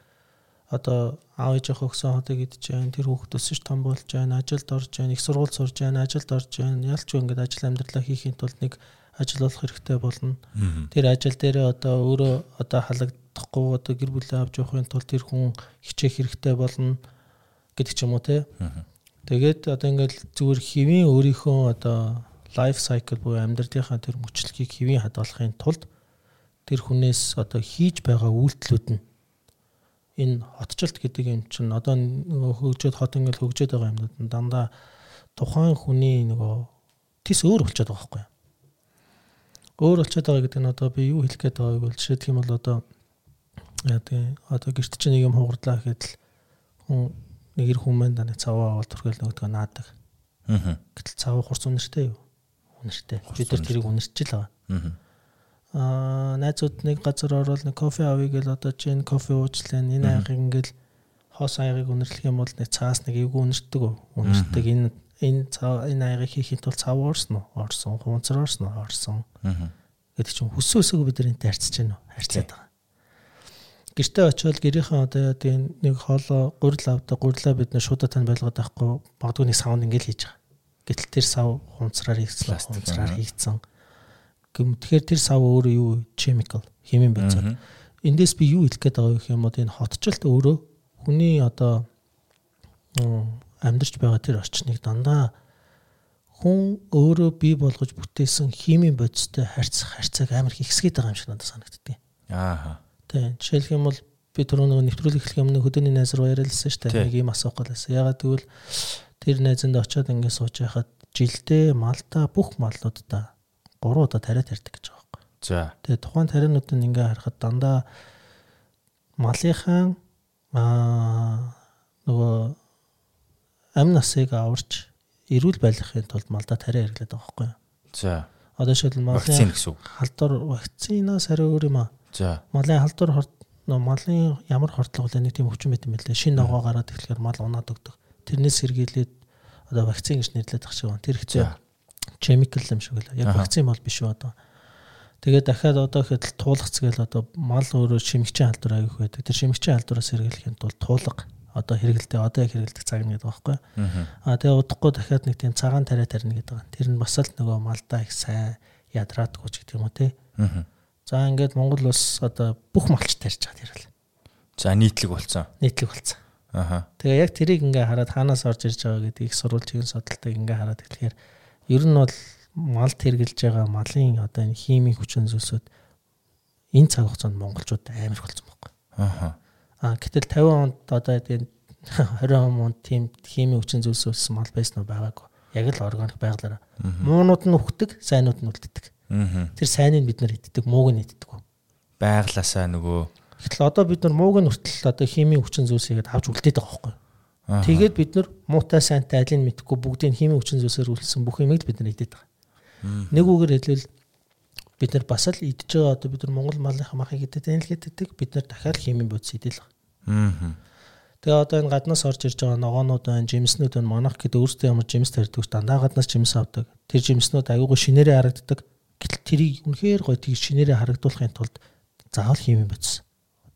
одоо аав ээжийнхээ өгсөн хотыг идэж байна. Тэр хүүхд өсөж том болж байна. Ажилд орж байна. Их сургууль сурж байна. Ажилд орж байна. Ялч ингээд ажил амьдралаа хийхийн тулд нэг ажил болох хэрэгтэй болно. Тэр ажил дээрээ одоо өөрөө одоо халагдахгүй одоо гэр бүлээ авч явахын тулд тэр хүн хичээх хэрэгтэй болно гэдэг ч юм уу те. Тэгээд одоо ингээд зүгээр хэвийн өөрийнхөө одоо life cycle буюу амьдралынхаа тэр мөчлөгийг хэвийн хадгалахын тулд тэр хүнээс одоо хийж байгаа үйлдэлүүд нь энэ хотчлт гэдэг юм чинь одоо нөгөө хөгжөөд хот ингээл хөгжөөд байгаа юмнууд нь дандаа тухайн хүний нөгөө тис өөр болчиход байгаа байхгүй юу. Өөр болчиход байгаа гэдэг нь одоо би юу хэлэх гээд байгааг бол жишээлх юм бол одоо тийм одоо гэрт чинь нэг юм хугардлаа гэхэд л хүн нэг ир хүмүүс даны цаваа аваад түрхэл нөгөөдгөө наадаг. Аа. Гэтэл цаваа хурц үнэртэй юу? Үнэртэй. Бид нар тэрийг үнэрчил байгаа. Аа. Аа найзууд нэг газар ороод нэг кофе авъя гэл одоо чинь кофе уучлаа энэ аягийг ингээл хоос аягийг үнэрлэх юм бол нэг цаас нэг эвгүй үнэртдэг үнэртдэг энэ энэ цаа энэ аягийг хийхин тулд цав орсон уу? Орсон. Хунцар орсон уу? Орсон. Гэдэг чинь хүссэн өсөөгөө бид энэтэй харьцаж байна уу харьцаад гэртээ очиод гэрийнхээ одоо тийм нэг хоолоо гурил авдаг гурилаа бид нэ шуудаа тань байлгаад байхгүй магадгүй нэг саунд ингээл хийж байгаа гэтэл тэр сав хунцраар хийгдсэн хунцраар хийгдсэн Гэм тэгэхээр тэр сав өөрөө юу chemical химийн байцаа. Эндээс би юу хэлэх гээд байгаа юм бол энэ хотчлт өөрөө хүний одоо амьдарч байгаа тэр орчныг дандаа хүн өөрөө бий болгож бүтээсэн химийн бодистой харьцах харьцааг амар ихсгээд байгаа юм шиг надад санагддаг. Аа. Тийм. Жишээлх юм бол би түрүү нэг нэвтрүүлэг эхлэх юмны хөдөөний найз руу яриалсан шүү дээ. Нэг юм асуух гэсэн. Ягаад гэвэл тэр найзанд очиод ингэ сууж байхад жилдээ малта бүх маллуудаа 3 удаа тариа тарьдаг гэж байгаа байхгүй. За. Тэгээ тухайн тарианууд нь ингээ харахад дандаа малынхаа аа нөгөө амь насыг аварч эрүүл байхын тулд малдаа тариа хэрэглээд байгаа байхгүй. За. Одоо шийдэл малын халдвар вакцинаас арай өөр юм аа. За. Малын халдвар хорт малын ямар хортлого вэ нэг тийм өвчин мэт юм байлээ. Шинэ ногоо гараад ирэхээр мал унаад өгдөг. Тэрнээс сэргийлээд одоо вакцин гэж нэрлэдэг ах шиг байна. Тэр хэцүү chemical юм шиг л яг вакцин бол биш одоо. Тэгээд дахиад одоо ихэд туулгац гээл одоо мал өөрөө шимэгчийн халдвар аявих байдаг. Тэр шимэгчийн халдвараас сэргийлэхэд бол туулга одоо хэрэгэлдэг одоо яг хэрэгэлдэг цаг нэг байгаа байхгүй. Аа тэгээ удахгүй дахиад нэг тийм цагаан тариа тарина гэдэг. Тэр нь бас л нөгөө малдаа их сайн ядраадгүй ч гэдэг юм уу те. За ингээд Монгол улс одоо бүх малч тарьж байгаа тэр л. За нийтлэг болцсон. Нийтлэг болцсон. Аха. Тэгээ яг тэрийг ингээ хараад хаанаас орж ирж байгаа гэдэг их сурвалжийн судалтыг ингээ хараад тэгэхээр ер нь бол малд хэрглэж байгаа малын одоо энэ химийн хүчин зүйлсүүд энэ цаг хугацаанд монголчууд амар болсон байхгүй. Аа. Аа гэтэл 50 онд одоо тийм 20 онд тийм химийн хүчин зүйлс үүссэн мал байсан уу байгаагүй. Яг л органик байглаараа. Муунууд нь үхдэг, сайнууд нь үлддэг. Тэр сайныг бид нар иддэг, мууг нь иддэг. Байглаасаа нөгөө Гэтэл одоо бид нар мууг нь хүртэл одоо химийн хүчин зүйлсийгээд авч үлдээд байгаа байхгүй. Тэгээд бид нар муутай сайнтай алийг мэдхгүй бүгдийг химийн хүчин зүйлсээр үлдсэн бүх юмыг бид нар идээд байгаа. Нэг үгээр хэлбэл бид нар бас л идж байгаа одоо бид нар Монгол малынхаа махыг идээд энэ л гэдэг бид нар дахиад химийн бодис идэл байгаа. Тэгээ одоо энэ гаднаас орж ирж байгаа ногоонууд байна, жимснүүд байна. Манах гэдэг өөртөө ямар жимс тарьдаг дандаа гаднаас жимс авдаг. Тэр жимснүүд аюулгүй шинээрээ харагддаг. Гэтэл тэрийг үнэхээр гоё тийг шинээрээ харагдуулахын тулд заавал химийн бодис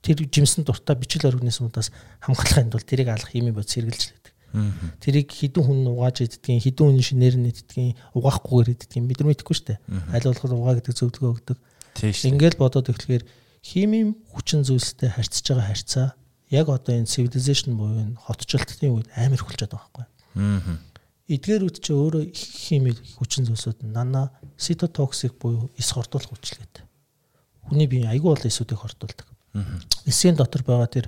тэр жимсэн дуртай бичил организмудаас хамгаалахын тулд тэрийг алах химийн бодис хэрэгжилж байдаг. Тэрийг хідэн хүн угааж иддгийн, хідэн хүн шинээр нь иддгийн, угаахгүйгээр иддгийн бид нар мэдэхгүй шүү дээ. Аль болох угаа гэдэг зөвлөгөө өгдөг. Ингээл бодоод эхлэхээр химийн хүчин зүйлстэй харьцаж байгаа харьцаа яг одоо энэ civilization буюу энэ хотчлтын үед амар болж байгаа байхгүй. Эдгээрүүд чи өөрөө хими хүчин зүйлсүүд нана cytotoxic буюу эс хордуулах хүчлэгтэй. Хүний бие айгүй бол эсүүдийг хордуулдаг. Эсийн дотор байгаа тэр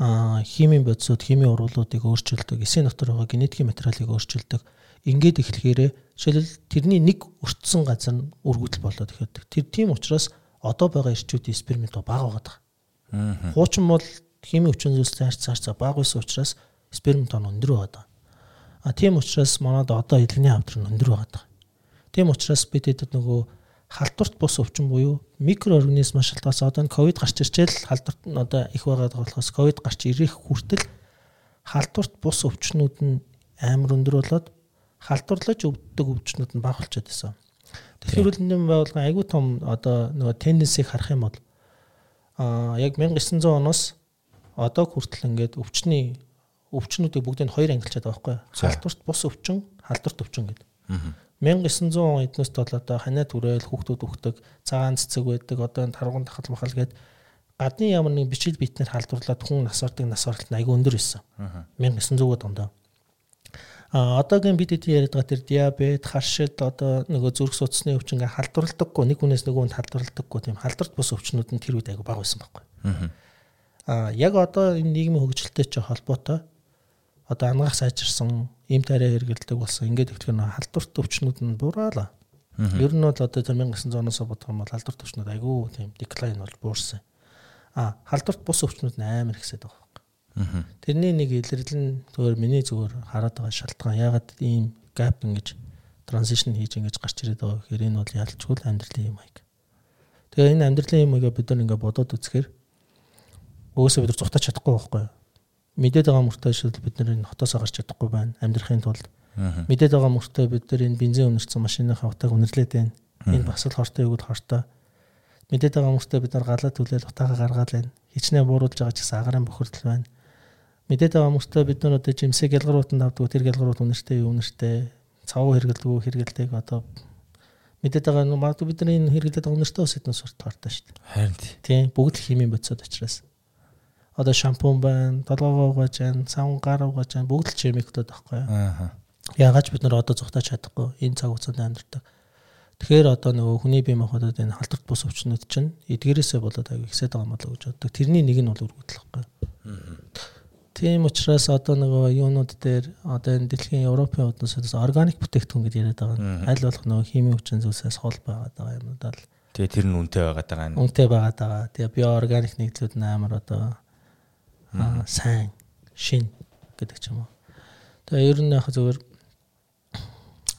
химийн бодисууд, химийн ургуулуудыг өөрчилдөг, эсийн дотор байгаа генетикийн материалыг өөрчилдөг. Ингээд эхлэхээрээ жишээлбэл тэрний нэг өртсөн газар нь үргүүдэл болоод ихэд. Тэр тийм учраас одоо байгаа ирчүүдийн спермит бага байгаа. Хуучин бол химийн хүчин зүйлстэй харьц харьцаа бага байсан учраас спермит он өндөр байгаа. А тийм учраас манад одоо эдлэгний нь өндөр байгаа. Тийм учраас бид хэд нөгөө халдварт бус өвчин буюу микроорганизм шалтгаалсан одоо ковид гарч ирчээл халдварт нь одоо их байгаад болохоос ковид гарч ирэх хүртэл халдварт бус өвчнүүд нь амар өндөр болоод халдварлаж өвддөг өвчнүүд нь бага болчиход байсан. Тэгэхээр хөлбөмбөгийн байгууллага айгүй том одоо нөгөө тенденсийг харах юм бол аа яг 1900 оноос одоо хүртэл ингээд өвчний өвчнүүдийг бүгдийг хоёр ангилчаад байгаа байхгүй? Халдварт бус өвчин, халдварт өвчин гэдэг. 1900 он эднээс бол одоо ханаа түрээл хүүхдүүд өгдөг, цагаан цэцэг байдаг, одоо таргуун тахал махал гэдэг гадны ямар нэг бичил битнэр халдварлаад хүн нас ордог нас оролт нь айгүй өндөр байсан. 1900-аад онд. А одоогийн бид хэд яриад байгаа тэр диабет, харшид одоо нөгөө зүрх судасны өвчин ингээ халдварладаггүй нэг хүнээс нөгөө хүнд халдварладаггүй тийм халдварт бус өвчнүүд нь тэр үед айгүй бага байсан байхгүй. А яг одоо энэ нийгмийн хөгжилтэй ч холбоотой одоо ангаах сайжирсан им тариа хэрэгэлдэг болсон ингээд ихтгэн халдварт өвчнүүд нь бураалаа. Ер нь бол одоо тэр 1900-оноос бодох юм бол халдварт өвчнүүд айгүй тийм деклайн бол буурсан. А халдварт бус өвчнүүд нь амар ихсээд байгаа Тэрний нэг илэрлэл нь зөвөр миний зөвөр хараад байгаа шалтгаан ягаад ийм gap ингэж transition хийж ингэж гарч ирээд байгаа гэхээр энэ бол ялчгүй амьдралын юм аяг. Тэгээ энэ амьдралын юм аяга бид нар ингээ бодоод үзэхээр өөсөө бид нар зүгтаж чадахгүй байхгүй юу? Мэдээд байгаа мөртөө шил бид нар энэ хотоос гарч чадахгүй байна амьдрахын тулд. Мэдээд байгаа мөртөө бид нар энэ бензин үнэрсэн машиныхаа утааг үнэрлээд байна. Энэ бас л хортой өгöd хортой. Мэдээд байгаа мөртөө бид нар галаа түлээл утаагаа гаргаад байна. Хичнээн бууруулж байгаа ч гэсэн агарын бохирдол байна мэдээд байгаа хүмүүстээ бид нар одоо жимсээ гялгаруутанд авдаг тэр гялгаруут үнэртэй юу үнэртэй цав хэрэгэлдэггүй хэрэгэлдэг одоо мэдээд байгаа нь магадгүй бид нар энэ хэрэглэдэг байгаа үнэртэй ус хэдэн сурт таартай шүү дээ. Харин тийм бүгд л химийн бодисод учраас одоо шампунь байна, толгоогоо угааж байна, савн гар угааж байна бүгд л чимиктод байхгүй юу. Аа. Яагаад бид нар одоо зүгтаж чадахгүй энэ цаг хугацаанд амьдардаг. Тэгэхээр одоо нөгөө хүний бие махбодод энэ халдварт бус өвчнүүд чинь эдгээрээсээ болоод аяг ихсээд байгаа юм болоо гэж боддог. Тэрний нэг нь бол үргэлжлэх байхгүй. Аа Тийм учраас одоо нөгөө юунууд дээр одоо энэ дэлхийн Европын худнаас органик бүтээгдэхүүн гэж яриад байгаа. Аль болох нөгөө химийн хүчин зүйлсээс хол байгаад байгаа юмуд л. Тэгээ тэр нь үнэтэй байгаад байгаа юм. Үнэтэй байгаад байгаа. Тэгээ био органик нэгдлүүд нь амар одоо сайн шин гэдэг ч юм уу. Тэгээ ер нь яг зөвөр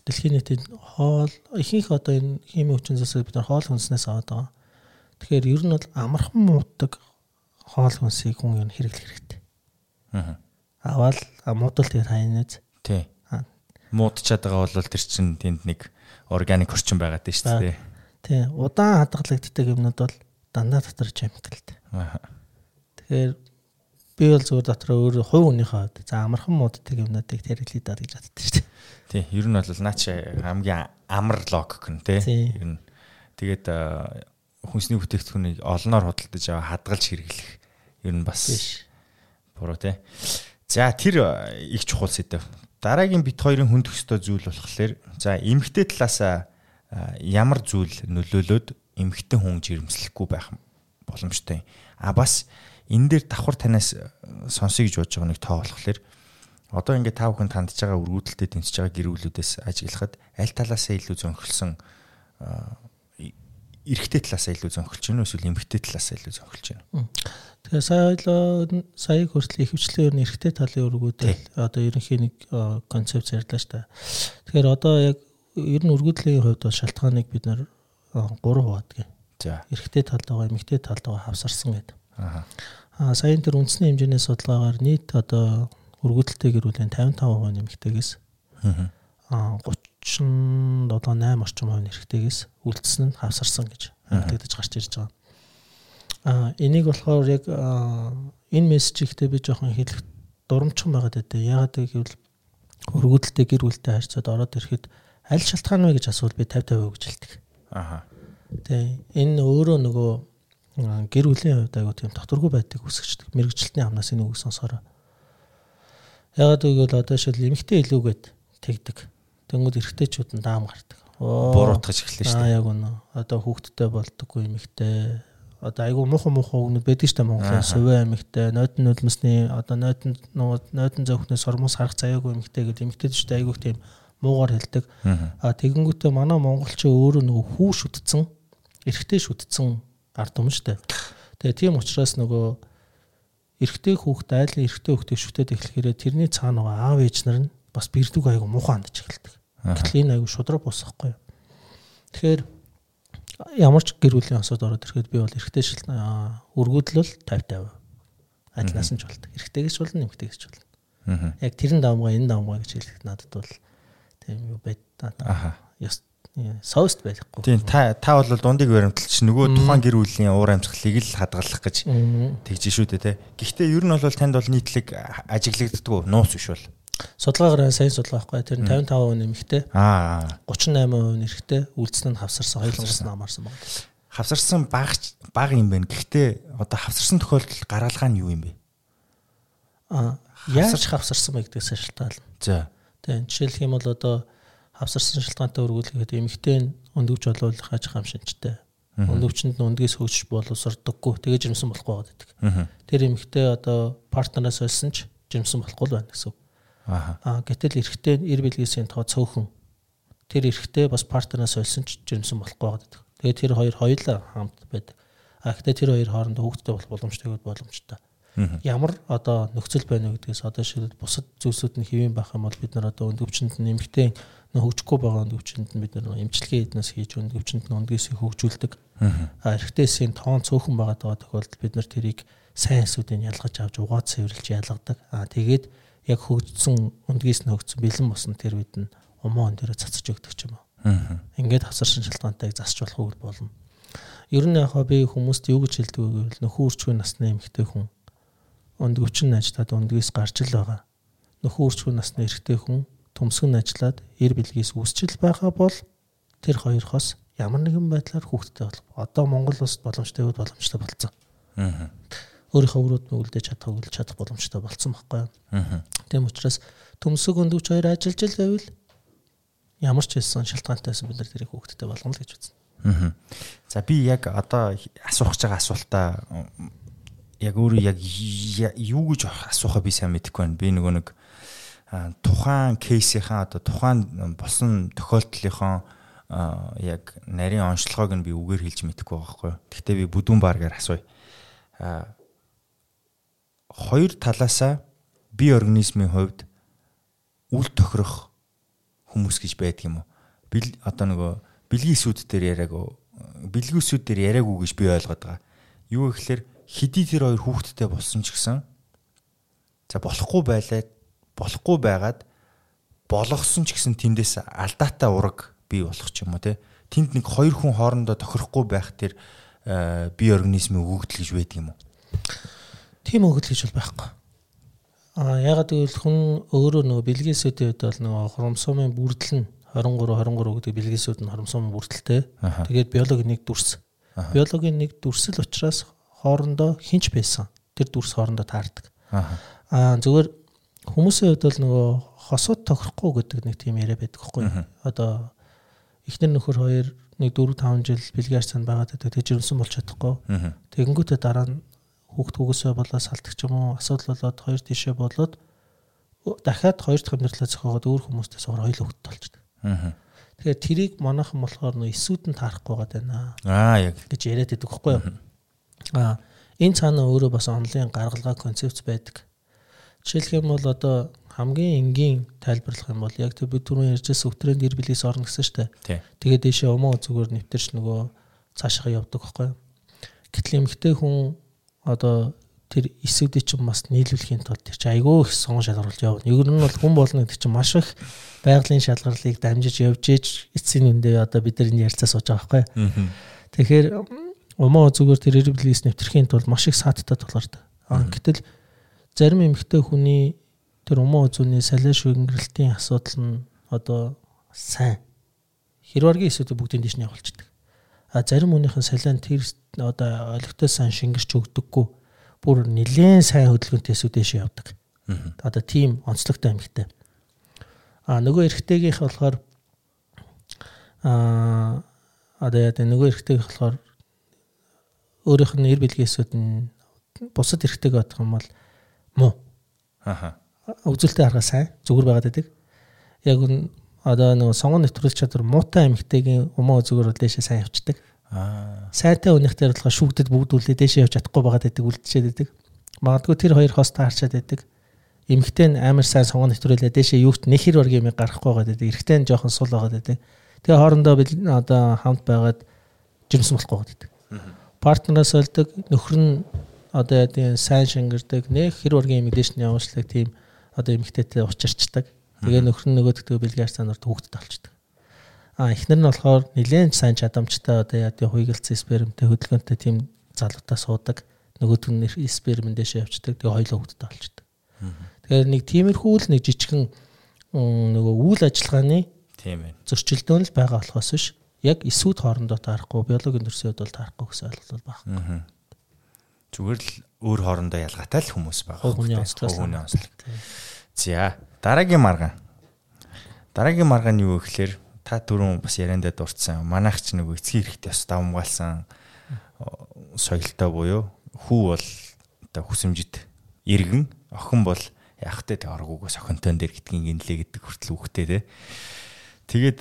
дэлхийн нийтэд хоол ихэнх одоо энэ химийн хүчин зүйлсээ бид нар хоол хүнснээс аваад байгаа. Тэгэхээр ер нь бол амархан муудаг хоол хүнсийг хүн ер нь хэрэглэх хэрэгтэй Аа. Аваад муудал тэгээд хайназ. Тий. Муудчаад байгаа бол тэр чинь тэнд нэг органик орчин байгаад байна шүү дээ. Тий. Удаан хадгалагддаг юмнууд бол дандаа дотор chemicalтэй. Аа. Тэгэхээр би бол зүгээр дотор өөр хувь хүнийхээ за амархан мууддаг юмнуудыг хэрэглэе даа гэж боддог шүү дээ. Тий. Ер нь бол наач хамгийн амар логик нь тий. Ер нь тэгээд хүнсний бүтээгдэхүүнийг олноор худалдаж аваа хадгалж хэрэглэх ер нь бас буруу те. За тэр их чухал сэдв. Дараагийн бит хоёрын хүнд өстой зүйл болохоор за эмгтэй талаас ямар зүйл нөлөөлөд эмгтэй хүн жирэмслэхгүй байх боломжтой. А бас энэ дээр давхар танаас э, сонсъё гэж бодож байгаа нэг тоо болохоор одоо ингээд тав хүн тандж байгаа өргөдөлтөд тэнцэж байгаа гэр бүлүүдээс ажиглахад аль талаасаа илүү зөнхөлсөн эрэгтэй талаасаа илүү зөнхөлж уу эсвэл эмэгтэй талаасаа илүү зөнхөлж байна. Тэгээ сая сая хүртэл ихэвчлэн ер нь эрэгтэй талын өргүүдэл одоо ерөнхий нэг концепц ярьлаа шүү дээ. Тэгэхээр одоо яг ер нь өргөдлийн хувьд бол шалтгааныг бид нэр 3 хуваадаг. За. Эрэгтэй талд байгаа, эмэгтэй талд байгаа хавсарсан гэдэг. Аа. Саяын тэр үндэсний хэмжээний судалгаагаар нийт одоо өргөдөлтэй гэр бүлийн 55% нэмэгтэйгээс аа 37 8 орчим хувь нэрхтэйгээс үлдсэн нь хавсарсан гэж мэдэгдэж гарч ирж байгаа. Аа энийг болохоор яг энэ мессежигтэй би жоохон хэлэх дурамчхан байгаад байдаа. Яагаад гэвэл өргөдөлтөй гэр бүлтэй харьцаад ороод ирэхэд аль шалтгаан вэ гэж асуувал би 50 50% гэж хэлдэг. Аа. Тэ энэ өөрөө нөгөө гэр бүлийн хувьд айгуу тийм доторгүй байдаг үсгчдэг. Мэргэжилтний амнаас энэ үг сонсороо. Яагаад гэвэл одоо шил эмхтэй илүүгээд тэгдэг Тэнгүүд эргэжтэйчүүд нь даам гардаг. Буруутгаж эхэллээ шүү дээ. Аа яг үнэ. Одоо хүүхдтэй болдоггүй эмэгтэй. Одоо айгүй муухан муухан өгнөд байдаг шүү дээ Монголын сувэ эмэгтэй, нойтон нулимсны одоо нойтон нойтон зөвхнөөс сормос харах заяагүй эмэгтэй гэдэг эмэгтэй шүү дээ айгүй тийм муугар хэлдэг. Аа тэгэнгүүтээ манай монголчин өөрөө нөгөө хүү шүтцэн, эргэтэй шүтцэн шүү дээ. Тэгээ тийм учраас нөгөө эргэтэй хүүхд айлын эргэтэй хүүхдийг шүтээд эхлэхээр тэрний цаана нөгөө аав ээж нар нь бас бэрдэг айгу муухай хандж эхэлдэг. Гэтэл энэ айгу шудраг босхгүй. Тэгэхээр ямар ч гэр бүлийн осод ороод ирэхэд би бол эргэтэй шил өргөдлөл 50 50. Адилаас нь ч болдог. Эргэтэйгээс болно, нэмэгтэйгээс ч болно. Яг тэрэн давмгаа энэ давмгаа гэж хэлэх надад бол тийм юу байд. Аха. Яс совст байхгүй. Тийм та та бол дундыг баримталж нөгөө тухайн гэр бүлийн уур амьсгалыг л хадгалах гэж тэгж шүү дээ те. Гэхдээ ер нь бол танд бол нийтлэг ажиглагддаг нуус биш бол. Судалгаагаар сайн судалгаа байхгүй. Тэр нь 55% нэмэгтэй. Аа 38% нэрхтэй үлдсэн нь хавсарсан хоёулангаас намаарсан байна. Хавсарсан баг баг юм байна. Гэхдээ одоо хавсарсан тохиолдол гаргалгаа нь юу юм бэ? Аа яаж хавсарсан бэ гэдгээс шалтгаална. За. Тийм жишээлх юм бол одоо хавсарсан шалтгаантай өргүүлэхэд эмэгтэй нь өндөгч болуулах аж хамшинчтай. Өндөгчөнд нь өндгөөс хөгжиж боловсрдоггүй. Тэгээ жирэмсэн болохгүй байдаг. Тэр эмэгтэй одоо партнераас олсон ч жирэмсэн болохгүй л байна гэсэн. Аа гэтэл эрэгтэй эр билгээсийн тоо цөөхөн тэр эрэгтэй бас партнераас олсон ч жирэмсэн болохгүй байдаг. Тэгээ тэр хоёр хоёулаа хамт байдаг. А гэхдээ тэр хоёр хоорондоо хүүхдтэй болох боломжтой гэдэг боломжтой. Ямар одоо нөхцөл байна вэ гэдгээс одоо шилбэл бусад зүйлсүүд нь хэвэн байх юм бол бид нар одоо өндөвчөнд нь нэмэгтэй хөгжихгүй байгаа өндөвчөнд нь бид нар эмчилгээ эднээс хийж өндөвчөнд нь өндгөөсөө хөгжүүлдэг. А эрэгтэйсийн тоон цөөхөн байгаа тохиолдолд бид нар тэрийг сайн эсүүдийн ялгаж авч угаад цэвэрлж ялгадаг. А тэгээд яг хөгжсөн өндгөөс нь хөгжсөн бэлэн босно тэр үед нь умаа өн дээрээ цацаж өгдөг юм уу. Ингээд хавсаршин шалтгаантайг засч болох үг болно. Ер нь яг би хүмүүст юу гэж хэлдэг вэ гэвэл нөхөн үрчгүй насны эмэгтэй хүн өндгөвчин ажиллаад өндгөөс гарч л байгаа. Нөхөн үрчгүй насны эрэгтэй хүн төмсгөн ажиллаад эр бэлгээс үсчил байгаа бол тэр хоёрхоос ямар нэгэн байдлаар хүүхдтэй болох. Одоо Монгол улсад боломжтой үед боломжтой болцсон. Аа. Өөрийнхөө өрөөд нь үлдээж чадах үлдэж чадах боломжтой болцсон байхгүй юу? Аа. Тийм учраас төмсөг өндөвч хоёр ажиллаж л байвал ямар ч хэлсэн шалтгаантайсан бид нар тэрийг хүүхдтэй болгоно л гэж үзсэн. Аа. За би яг одоо асуух гэж байгаа асуултаа яг өөрөө яг юу гэж асуухаа би сайн мэдэхгүй байна. Би нөгөө нэг тухайн кейсийнхаа одоо тухайн болсон тохиолдлынхон яг нарийн онцлогоог нь би үгээр хэлж мэдэхгүй байгаа хгүй. Гэхдээ би бүдүүн бааргаар асууя. Хоёр талаасаа бие организмын хувьд үл тохирох хүмүүс гэж байдаг юм уу? Бил одоо нөгөө бэлгийн сүд дээр яриаг бэлгийн сүд дээр яриаггүй гэж би ойлгоод байгаа. Юу гэхээр хэдий тэр хоёр хүүхэдтэй болсон ч гэсэн за болохгүй байлаа болохгүй байгаад болгосон ч гэсэн тэндээс алдаатай ураг бий болох ч юм уу те. Тэнд нэг хоёр хүн хоорондоо тохирохгүй байх тэр э, бие организмын өгөгдөл гэж байдаг юм уу? Тийм өгөгдөл гэж бол байхгүй. А ягаад гэвэл хүн өөрөө нөгөө бэлгээсүүдийн үед бол нөгөө хромосомын бүрдэл нь 23 23 гэдэг бэлгээсүүд нь хромосомын бүрдэлтэй. Тэгээд биологийн нэг дүрс. Биологийн нэг дүрсэл учраас хоорондоо хинч байсан. Тэр дүрс хоорондоо таардаг. Аа зүгээр хүмүүсийн хувьд бол нөгөө хосууд тохирохгүй гэдэг нэг тийм яриа байдаг хгүй. Одоо эхнэр нөхөр хоёр нэг 4 5 жил бэлгээр цанд байгаад байдаг. Тэг жирэмсэн болж чадахгүй. Тэгэнгүүтээ дараа нь хүүхд хүүгээсээ болоод салтдаг ч юм уу асуудал болоод хоёр тишээ болоод дахиад хоёр дахь амьдралаа зохиогоод өөр хүмүүстэй суур хоёул хүүхдтэй болчихдог. Тэгэхээр тэрийг манайхан болохоор нөө эсүүд нь таарахгүй байгаа даа. Аа яг гэж яриад байдаг хгүй юу? А энэ цаана өөрөө бас онлайн гаргалгаа концепц байдаг. Жишээлх юм бол одоо хамгийн энгийн тайлбарлах юм бол яг тэр бид түрүүн ярьжсэн өтрийн гэр бүлээс орно гэсэн дээ. Тэгээд дэшээ өмөө зүгээр нэвтэрч нөгөө цаашаа явдаг байхгүй? Гэтэл эмгтэй хүн одоо тэр эсүүдийг чинь бас нийлүүлэхийн тулд тэр чинь айгүй их сон шалгаруулж явна. Ер нь бол хүн болно гэдэг чинь маш их байгалийн шалгарлыг дамжиж явж ээж эцсийн үндэ одоо бид нар энэ ярилцаа сууж байгаа байхгүй? Тэгэхээр Умаа зүгээр тэр эрблис нэвтрэхийн тулд маш их сааттай тулгардаг. Гэтэл зарим эмэгтэй хүний тэр умаа үзүүний салиа шүнгэрэлтийн асуудал нь одоо сайн хэрваргийн эсүүдийг бүгдийн дэш нь явуулчихдаг. А зарим хүнийхэн салиан тэр одоо олигтой сайн шингэрч өгдөггүй бүр нэлээд сайн хөдөлгөөнтэй эсүүдээш явдаг. Одоо тийм онцлогтой эмэгтэй. А нөгөө эрэгтэйгийнх болохоор а одоо яа нөгөө эрэгтэйгийнх болохоор өөрийнх нь нэр бэлгээсүүд нь бусад эрхтэйг бодох юм бол муу. Аха. Үзүүлэлтээ харгаа сайн зүгээр байгаад байдаг. Яг нь одоо нэг сонгон нэвтрүүлж чадвар муутай эмхтэйгийн өмөө зүгээр дээшээ сайн явцдаг. Аа. Сайтай өнөхтэй болохоор шүүгдэд бүгдүүлээ дээшээ явж чадахгүй байгаад байдаг үлдчихэд байдаг. Магадгүй тэр хоёр хост таарчаад байдаг. Эмхтэй нь амар сайн сонгон нэвтрүүлээ дээшээ юут нэхэр оргийн юм гарахгүй байгаад байдаг. Эрэгтэй нь жоохон сул байгаад байдаг. Тэгээ хоорондоо одоо хамт байгаад жирэмсэн болохгүй байгаад байдаг партнераас олдог нөхөр нь одоо тийм сайн шингэрдэг нэг хэр ургийн мэдээшний явуулшлаг тийм одоо эмэгтэйтэй учирчдаг. Тэгээ нөхөр нь нөгөөдөгтөө бэлгээр цанаар хүүхдэд олчдаг. А эхнэр нь болохоор нэлээд сайн чадамжтай одоо яа тийм хуйгалцсан спермтэй хөдөлгөөнтэй тийм залуутаа суудаг. Нөгөөд нь сперм дэше явцдаг. Тэгээ хоёулаа хөвгдөд олчдаг. Тэгэхээр нэг тиймэрхүү л нэг жижигхэн нөгөө үйл ажиллагааны тийм ээ. зөрчилдөөн л байгаа болохоос биш яг эсүүд хоорондоо таарахгүй биологийн төрсөн хувьд бол таарахгүй гэсэн ойлголт байна. Зүгээр л өөр хоорондоо ялгаатай л хүмүүс байгаа. Хүний онцлог. Хүний онцлог. За дараагийн маргаан. Дараагийн маргаан юу вэ гэхээр та түрүүн бас яриандаа дурдсан. Манайх ч нөгөө эцгийн эрэхтэй бас давмгаалсан соёлтой буюу хүү бол одоо хүсэмжид иргэн охин бол яг тэ оргуугаас охинтой дээр гэдгийг гинлээ гэдэг хүртэл үхтэй те. Тэгээд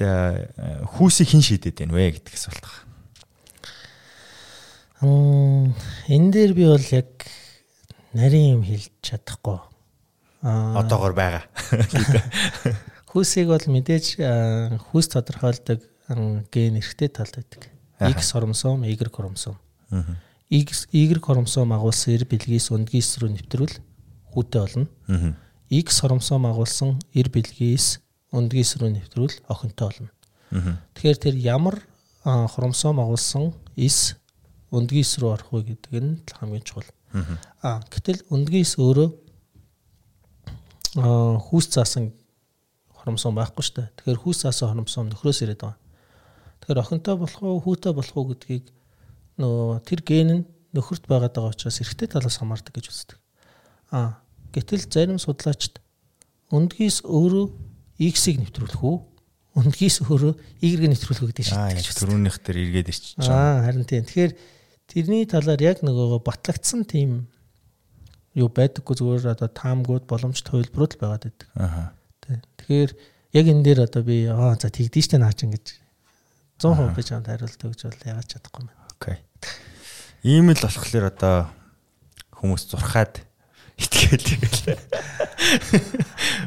хүүсийг хэн шийдэд байна вэ гэдэг асуулт байна. Энэ дээр би бол яг нарийн юм хэлж чадахгүй. Аа одоогор байгаа. Хүүсийг бол мэдээж хүүс тодорхойлдог ген эрхтэй талд байдаг. X хромосом, Y хромосом. X Y хромосом агуулсан эр бэлгээс өндгийс рүү нэвтрүүл хүүтэй болно. X хромосом агуулсан эр бэлгээс өндгийс рүү нэвтрүүл охинтой болно. Тэгэхээр тэр ямар хромосом агуулсан эс өндгийс рүү орох вэ гэдэг нь хамгийн чухал. Аа гэтэл өндгийс өөрөө хүүс заасан хромосом байхгүй шүү дээ. Тэгэхээр хүүс заасан хромосом нөхрөөс ирээд байгаа. Тэгэхээр охинтой болох уу, хүүтэй болох уу гэдгийг нөгөө тэр ген нь нөхөрт байгаад байгаа учраас эрэгтэй талаас хамаардаг гэж үздэг. Аа гэтэл зарим судлаачид өндгийс өөрөө X-ийг нэвтрүүлэх үү? Үндгийс өөрөө Y-г нэвтрүүлэх гэдэг дээ. Аа, түрүүнийх дээр эргээд ирчих жоо. Аа, харин тийм. Тэгэхээр тэрний талаар яг нөгөө батлагдсан тийм юу байдаггүй зүгээр одоо таамгууд боломж төвлөрүүд л байгаад байдаг. Аа. Тэгэхээр яг энэ дээр одоо би аа за тэгдэж штэ наач ингэж 100% би чамд хариулт өгч бол яагаад чадахгүй юм. Окей. Ийм л болохоор одоо хүмүүс зурхаад итгээл тэгэл.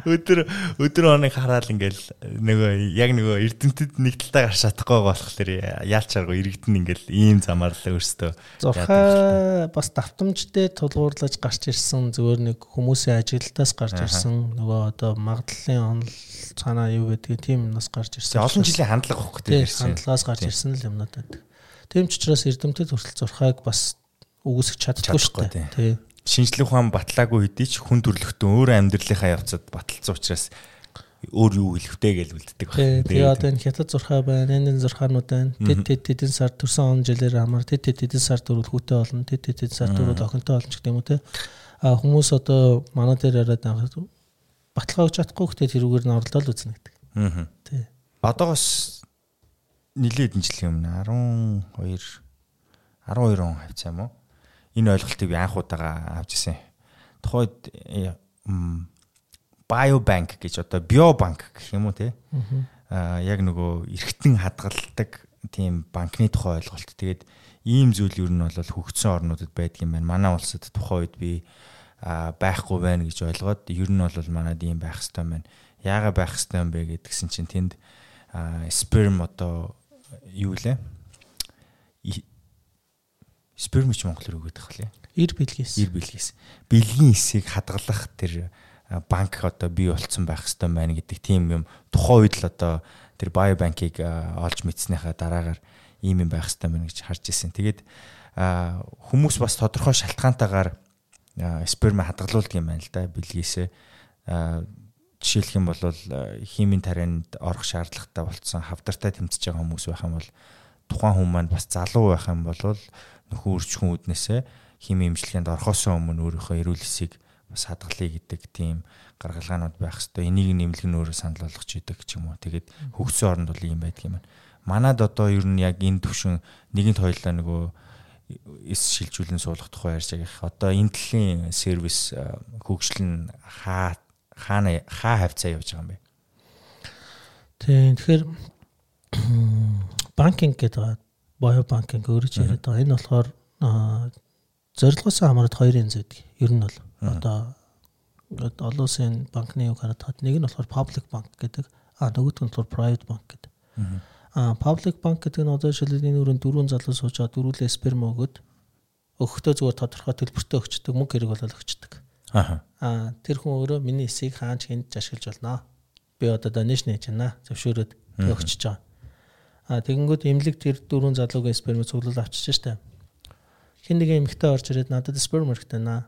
Өдөр өдөр хоног хараал ингээл нөгөө яг нөгөө эрдэмтэд нэг талтаа гарч чадахгүй болохоор яалч аргагүй иргэдэн ингээл ийм замаар л өөртөө зурхаа бас давтамжтай тулгуурлаж гарч ирсэн зүгээр нэг хүмүүсийн ажилдаас гарч ирсэн нөгөө одоо магадлалын онл цаанаа юу гэдгийг тийм юмнаас гарч ирсэн. Олон жилийн хандлага авах гэдэг ирсэн. Хандлагаас гарч ирсэн л юмнууд байдаг. Тийм ч учраас эрдэмтэд хүртэл зурхааг бас үгүйсэх чаддаггүй шүү дээ. Тийм шинжлэх ухаан батлаагүй хэдий ч хүн төрлөختөн өөр амьдралынхаа явцад баталсан учраас өөр юу хэлэхтэй гэж үлддэг байна. Тэгээ одоо энэ хятад зурхаа байна, энэ зурхаанууд байна. Тэд тэд тэдэн сар төрсөн он жилээр амар тэд тэд тэдэн сар дөрвөл хүүтэй болно. Тэд тэд тэдэн сар дөрвөл охинтой болно гэдэг юм уу те. А хүмүүс одоо манай дээр яриад байгаа баталгаа өгч чадахгүй гэхдээ тэрүүгээр нь оролдоод үзнэ гэдэг. Аа. Тий. Одоогоос нилээд жил юм 12 12 он хавцаа юм уу? Энэ ойлголтыг би анх удаага авч ирсэн. Тухайд биобанк гэж одоо биобанк гэх юм уу те. Аа яг нөгөө эргэтэн хадгалдаг тийм банкны тухай ойлголт. Тэгээд ийм зүйл ер нь бол хөгжсөн орнуудад байдаг юм байна. Манай улсад тухайн үед би байхгүй байна гэж ойлгоод ер нь бол манад ийм байх юм байна. Яагаад байх хэрэгтэй юм бэ гэдгсэн чинь тэнд сперм одоо юу лээ? Спермич монголоор өгöd байх лээ. Ир бэлгээс. Ир бэлгээс. Бэлгийн эсийг хадгалах тэр банк одоо бий болцсон байх хэвээр байна гэдэг тийм юм тухайн үед л одоо тэр биобанкийг олж мэдснийхаа дараагаар ийм юм байх хэвээр байна гэж харж ирсэн. Тэгээд хүмүүс бас тодорхой шалтгаантайгаар сперм хадгалуулдаг юм байна л да бэлгээс. Жишээлх юм бол химийн тарианд орох шаардлагатай болцсон хавдартай тэмцэж байгаа хүмүүс байх юм бол тухайн хүн маань бас залуу байх юм бол нөхөн үржихүн үднээсээ хими имжлэгэнд орхосоо өмнө өөрийнхөө эрүүл хэсийг бас хадгалъя гэдэг тийм гаргалгаанууд байх хэвээр энийг нэмлэг нь өөрөө санал болгож идэг ч юм уу. Тэгээд хөгжсөн оронд бол ийм байдаг юм байна. Манад одоо ер нь яг энэ төвшин нэгэнт хоёлаа нөгөө эс шилжүүлэн суулгах тухай ярьж байгаа. Одоо энэ төллийн сервис хөгжил нь хаа хаана хаа хавцаа явж байгаа юм бэ? Тийм тэгэхээр банкинг гэдэг Bio банкинг өөрөж яриад байгаа. Энэ болохоор зорилгоос хамаарат хоёрын зүйд. Ер нь бол одоо олон улсын банкны үг хараад хад нэг нь болохоор public bank гэдэг. А нөгөөх нь болохоор private bank гэдэг. А public bank гэдэг нь одоо жишээлбэл энэ өрөөнд дөрвөн залуу суучаад дөрвөлээ сперм өгöd өгөхдөө зүгээр тодорхой төлбөртэй өгчдөг мөнгө хэрэг болол өгчдөг. Аа. А тэр хүн өөрөө миний эсийг хаанч хэнд ашиглаж болно. Би одоо donation хийж байна. Зөвшөөрөөд өгчөж байгаа. А тэгэнгүүт эмнэлэг тэр дөрвөн залуугийн сперм цуглуул авчиж штэ. Хин нэг эмэгтэй орж ирээд надад сперм наа.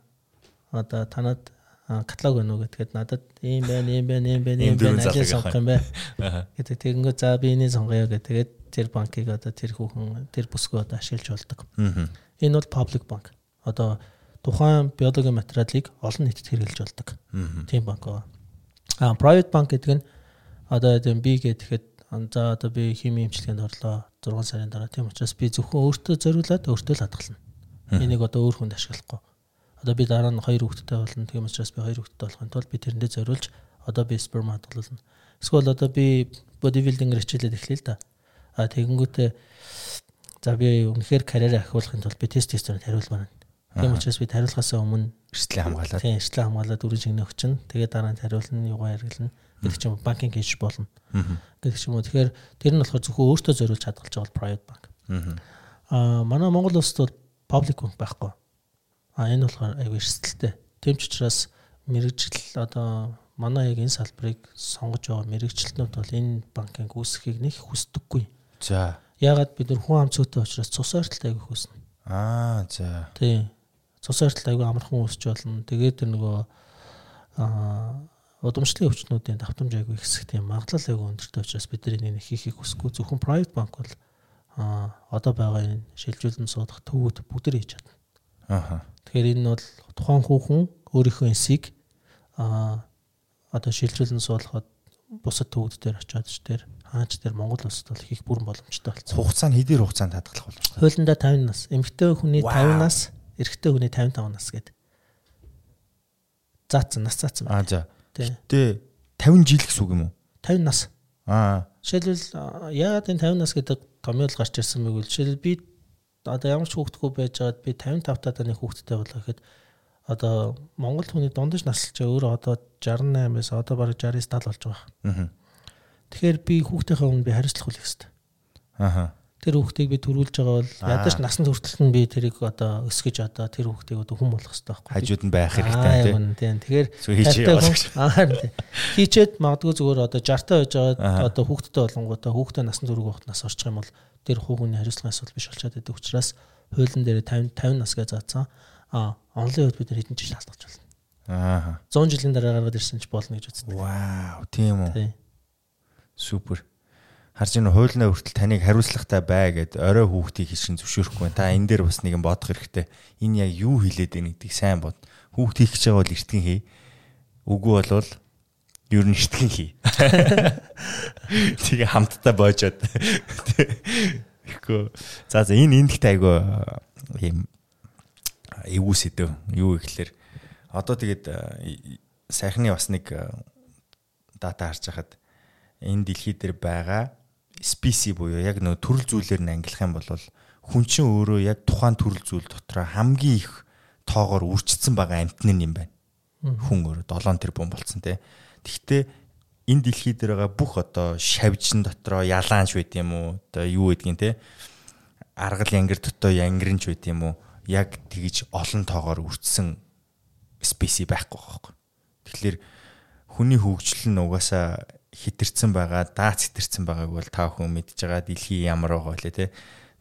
Одоо танад каталог байна уу гэдгээд надад ийм байна, ийм байна, ийм байна, ийм байна алийг сонгох юм бэ. Гэдэг тэгэнгүүт за би энийг сонгоё гэдэг. Тэгээд тэр банкыг одоо тэр хүүхэн тэр бүсгүй одоо ашиглаж болдог. Энэ бол public банк. Одоо тухайн биологийн материалыг олон нийтэд хэрэглэж болдог. Тийм банк байна. А private банк гэдэг нь одоо тийм би гэхэд за одоо би хими эмчилгээнд орлоо 6 сарын дараа тийм учраас би зөвхөн өөртөө зориулаад өөртөө л хадгална. Энийг одоо өөр хүнд ашиглахгүй. Одоо би дараа нь хоёр хүүхэдтэй болно. Тийм учраас би хоёр хүүхэдтэй болохын тулд би тэрэндээ зориулж одоо би сперм хадгална. Эсвэл одоо би бодибилдингээр хичээлээд эхлэе л да. А тэгэнгүүтээ за би үнэхээр карьераа ахиулахын тулд би тест тестээр хариулмаар байна. Тийм учраас би хариулахаас өмнө эрсдлээ хамгаалаад тийм эрсдлээ хамгаалаад дөрвөн шигнэ өгчин. Тэгээ дараа нь хариулна, юугаа хэрэглэнэ гэдэг ч юм банкинг хийж болно. Гэдэг ч юм уу. Тэгэхээр тэр нь болохоор зөвхөн өөртөө зориулж хадгалж байгаа бол private bank. Аа манай Монгол улсад бол public bank байхгүй. Аа энэ болохоор аюу эрсдэлтэй. Тийм ч учраас мэрэгжил одоо манай яг энэ салбарыг сонгож байгаа мэрэгчлэнүүд бол энэ банкинг үүсгэхийг нэг хүсдэггүй. За. Ягаад бид нар хүн амцуутай учраас цус ойртолтой аяг хүснэ. Аа за. Тийм цус ойртол аягүй амархан үүсч болно. Тэгээд тэр нөгөө аа удамшлын өвчнүүдийн давтамж аягүй ихсэх тийм магадлал аягүй өндөртэй учраас бид нар энийг хийхийг хүсэхгүй зөвхөн private банк бол одоо байгаа энэ шилжүүлэн суудах төвүүд бүгд хийж чадна. Аха. Тэгэхээр энэ бол тухайн хүүхэн өөрийнхөө энсийг аа одоо шилжүүлэн суулгахад бусад төвүүд дээр очиод ч тэр хаач тэр Монгол улсад бол хийх бүрэн боломжтой болсон. Хугацаа нь хэдийн хугацаанд хадгалах боломжтой? Хуулиндаа 50 нас, эмэгтэй хүний 50 нас, эрэгтэй хүний 55 нас гэдэг. Заацсан, нас заацсан. Аа за. Гэтэ 50 жил гэсэн үг юм уу? 50 нас. Аа. Жишээлбэл яагаад энэ 50 нас гэдэг томьёол гарч ирсэн бэ гэвэл жишээлбэл би одоо ямар ч хүүхдгүй байж байгаад би 55 та таны хүүхдтэй болоо гэхэд одоо Монгол хүний дундаж наслж өөрөө одоо 68-аас одоо бараг 69 70 болж байгаа. Аа. Тэгэхээр би хүүхдийнхээ өмнө би хариуцлах үл хэвээр. Аа тэр хүүхдийг би төрүүлж байгаа бол ядаж насан туршилт нь би тэрийг одоо өсгөж одоо тэр хүүхдийг одоо хүн болгох хэрэгтэй байхгүй. Хажууд нь байх хэрэгтэй тийм. Тэгэхээр хийчээд магадгүй зүгээр одоо 60 таа байж байгаа одоо хүүхдтэй болонгуудаа хүүхдээ насан туршиг багт нас орчих юм бол тэр хүүхний хариуцлагын асуудал биш болчиход байдаг учраас хуулийн дээр 50 50 нас гэж заасан. А онлын үед бид нар хэдэн жил алдаж байна. Аа. 100 жилийн дараа гаргаад ирсэн ч болно гэж үздэг. Вау, тийм үү. Супер харж ийн хуулнаа хүртэл таныг хариуцлагатай бай гэд орой хүүхдийг хийшин зөвшөөрөхгүй. Та энэ дээр бас нэгэн бодох хэрэгтэй. Энэ яг юу хилээд байна гэдгийг сайн бод. Хүүхд хийх гэж байгаа бол эртгэн хий. Үгүй болвол ер нь эртгэн хий. Тэгээ хамтдаа боожоод. Тэгэхгүй. За за энэ эндэгт айгу ийм эвгүй сэдв. Юу гэхэлэр одоо тэгээд сайхны бас нэг дата харж хахад энэ дэлхий дээр байгаа спеси буюу яг нөө төрөл зүйлээр нь ангилах юм бол хүн чинь өөрөө яг тухайн төрөл зүйл дотор хамгийн их тоогоор үржигдсэн байгаа амтны юм байна. Хүн өөрөө 7 тэрбум болцсон те. Тэгвэл энэ дэлхий дээр байгаа бүх одоо шавжин дотроо ялаанч байт юм уу? Одоо юу гэдгийг те. Аргал янгир дотоо янгирч байт юм уу? Яг тэгж олон тоогоор үржсэн спеси байхгүй байхгүй. Тэгэхээр хүний хөгжил нь угаасаа хитэрсэн байгаа, даац хитэрсэн байгааг бол та бүхэн мэдж байгаа дэлхий ямар байгаа вэ те.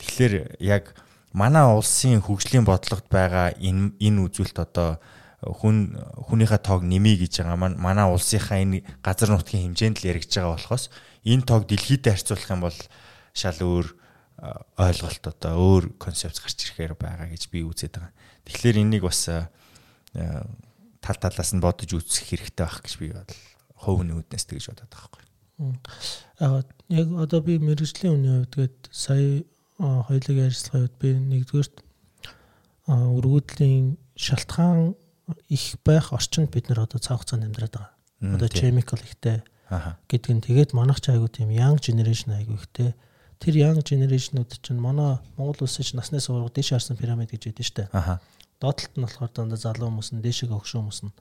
Тэгэхээр яг манай улсын хөгжлийн бодлогод байгаа энэ энэ үзүүлэлт одоо хүн хүнийхээ тоог нэмий гэж байгаа манай улсынхаа энэ газар нутгийн хэмжээнд л яригдж байгаа болохоос энэ тоог дэлхийдээ харьцуулах юм бол шал өөр ойлголт одоо өөр концепц гарч ирэхээр байгаа гэж би үзээд байгаа. Тэгэхээр энийг бас тал талаас нь бодож үзэх хэрэгтэй байх гэж би бодлоо хувийн үүднээс тэгж бодоод байгаа байхгүй. Яг одоо би мэрэгжлийн үний хувьд гээд сая хоёулын ярилцлагын хувьд би нэгдүгээрт өргөдлийн шалтгаан их байх орчинд бид нар одоо цаах цаанд амьдраад байгаа. Одоо chemical ихтэй гэдэг нь тэгээд манайх ч айгуу тийм young generation айгуу ихтэй. Тэр young generation-ууд чинь манай Монгол улсын чинь насны сургууль дэш харсан пирамид гэж шүү дээ. Доотлолт нь болохоор дандаа залуу хүмүүс нь дээшээ өгшөө хүмүүс нь.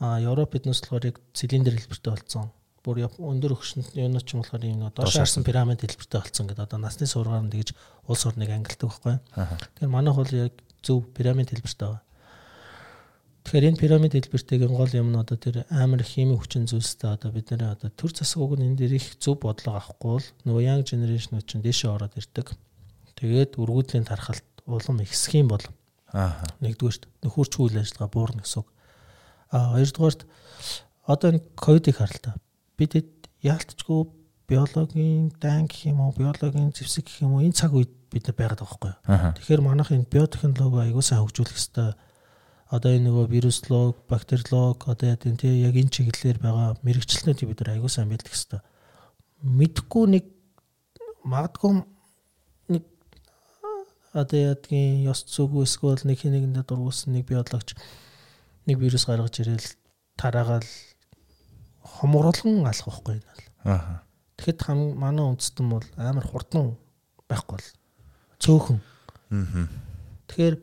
Аа Европ биднээс болохоор яг цилиндр хэлбэртэй болсон. Бүр өндөр өгшөнд юм ч юм болохоор юм доош харсан пирамид хэлбэртэй болсон гэдэг одоо насны сургаар нь тэгж улс орныг ангилдаг байхгүй. Тэгэхээр манайх бол яг зөв пирамид хэлбэртэй байгаа. Тэгэхээр энэ пирамид хэлбэртэйгийн гол юм нь одоо тэр амар химийн хүчин зүйлстэй одоо бид нэр одоо төр засаг уг нь энэ дээр их зөв бодлого авахгүй бол нөгөө young generation чинь дэшээ ороод ирдэг. Тэгээд өргөдлийн тархалт улам ихсэх юм бол Аа. нэгдүгээрт нөхөрч үйл ажиллагаа буурна гэсэн үг. А хоёрдугаарт одоо энэ ковидыг хар л та. Бид яалтчгүй биологийн дан гэх юм уу, биологийн зэвсэг гэх юм уу энэ цаг үед бид нар байгаад байгаа байхгүй. Тэгэхээр манайх энэ биотехнологи аягүй сайн хөгжүүлэх хэрэгтэй. Одоо энэ нөгөө вируслог, бактериолог одоо яа гэвэл тий яг энэ чиглэлээр байгаа мэрэгчлэнүүдийг бид нар аягүй сайн мэддэг хэрэгтэй. Мэдхгүй нэг магадгүй нэг одоо яа гэдгийг ёс зүг эсвэл нэг хин нэгэндээ дургуулсан нэг биологч нэг вирус гаргаж ирэл тараагаал хомруулан алах байхгүй энэ бол. Аа. Тэгэхэд хам манай үндэстэн бол амар хурдан байхгүй бол цөөхөн Аа. Тэгэхээр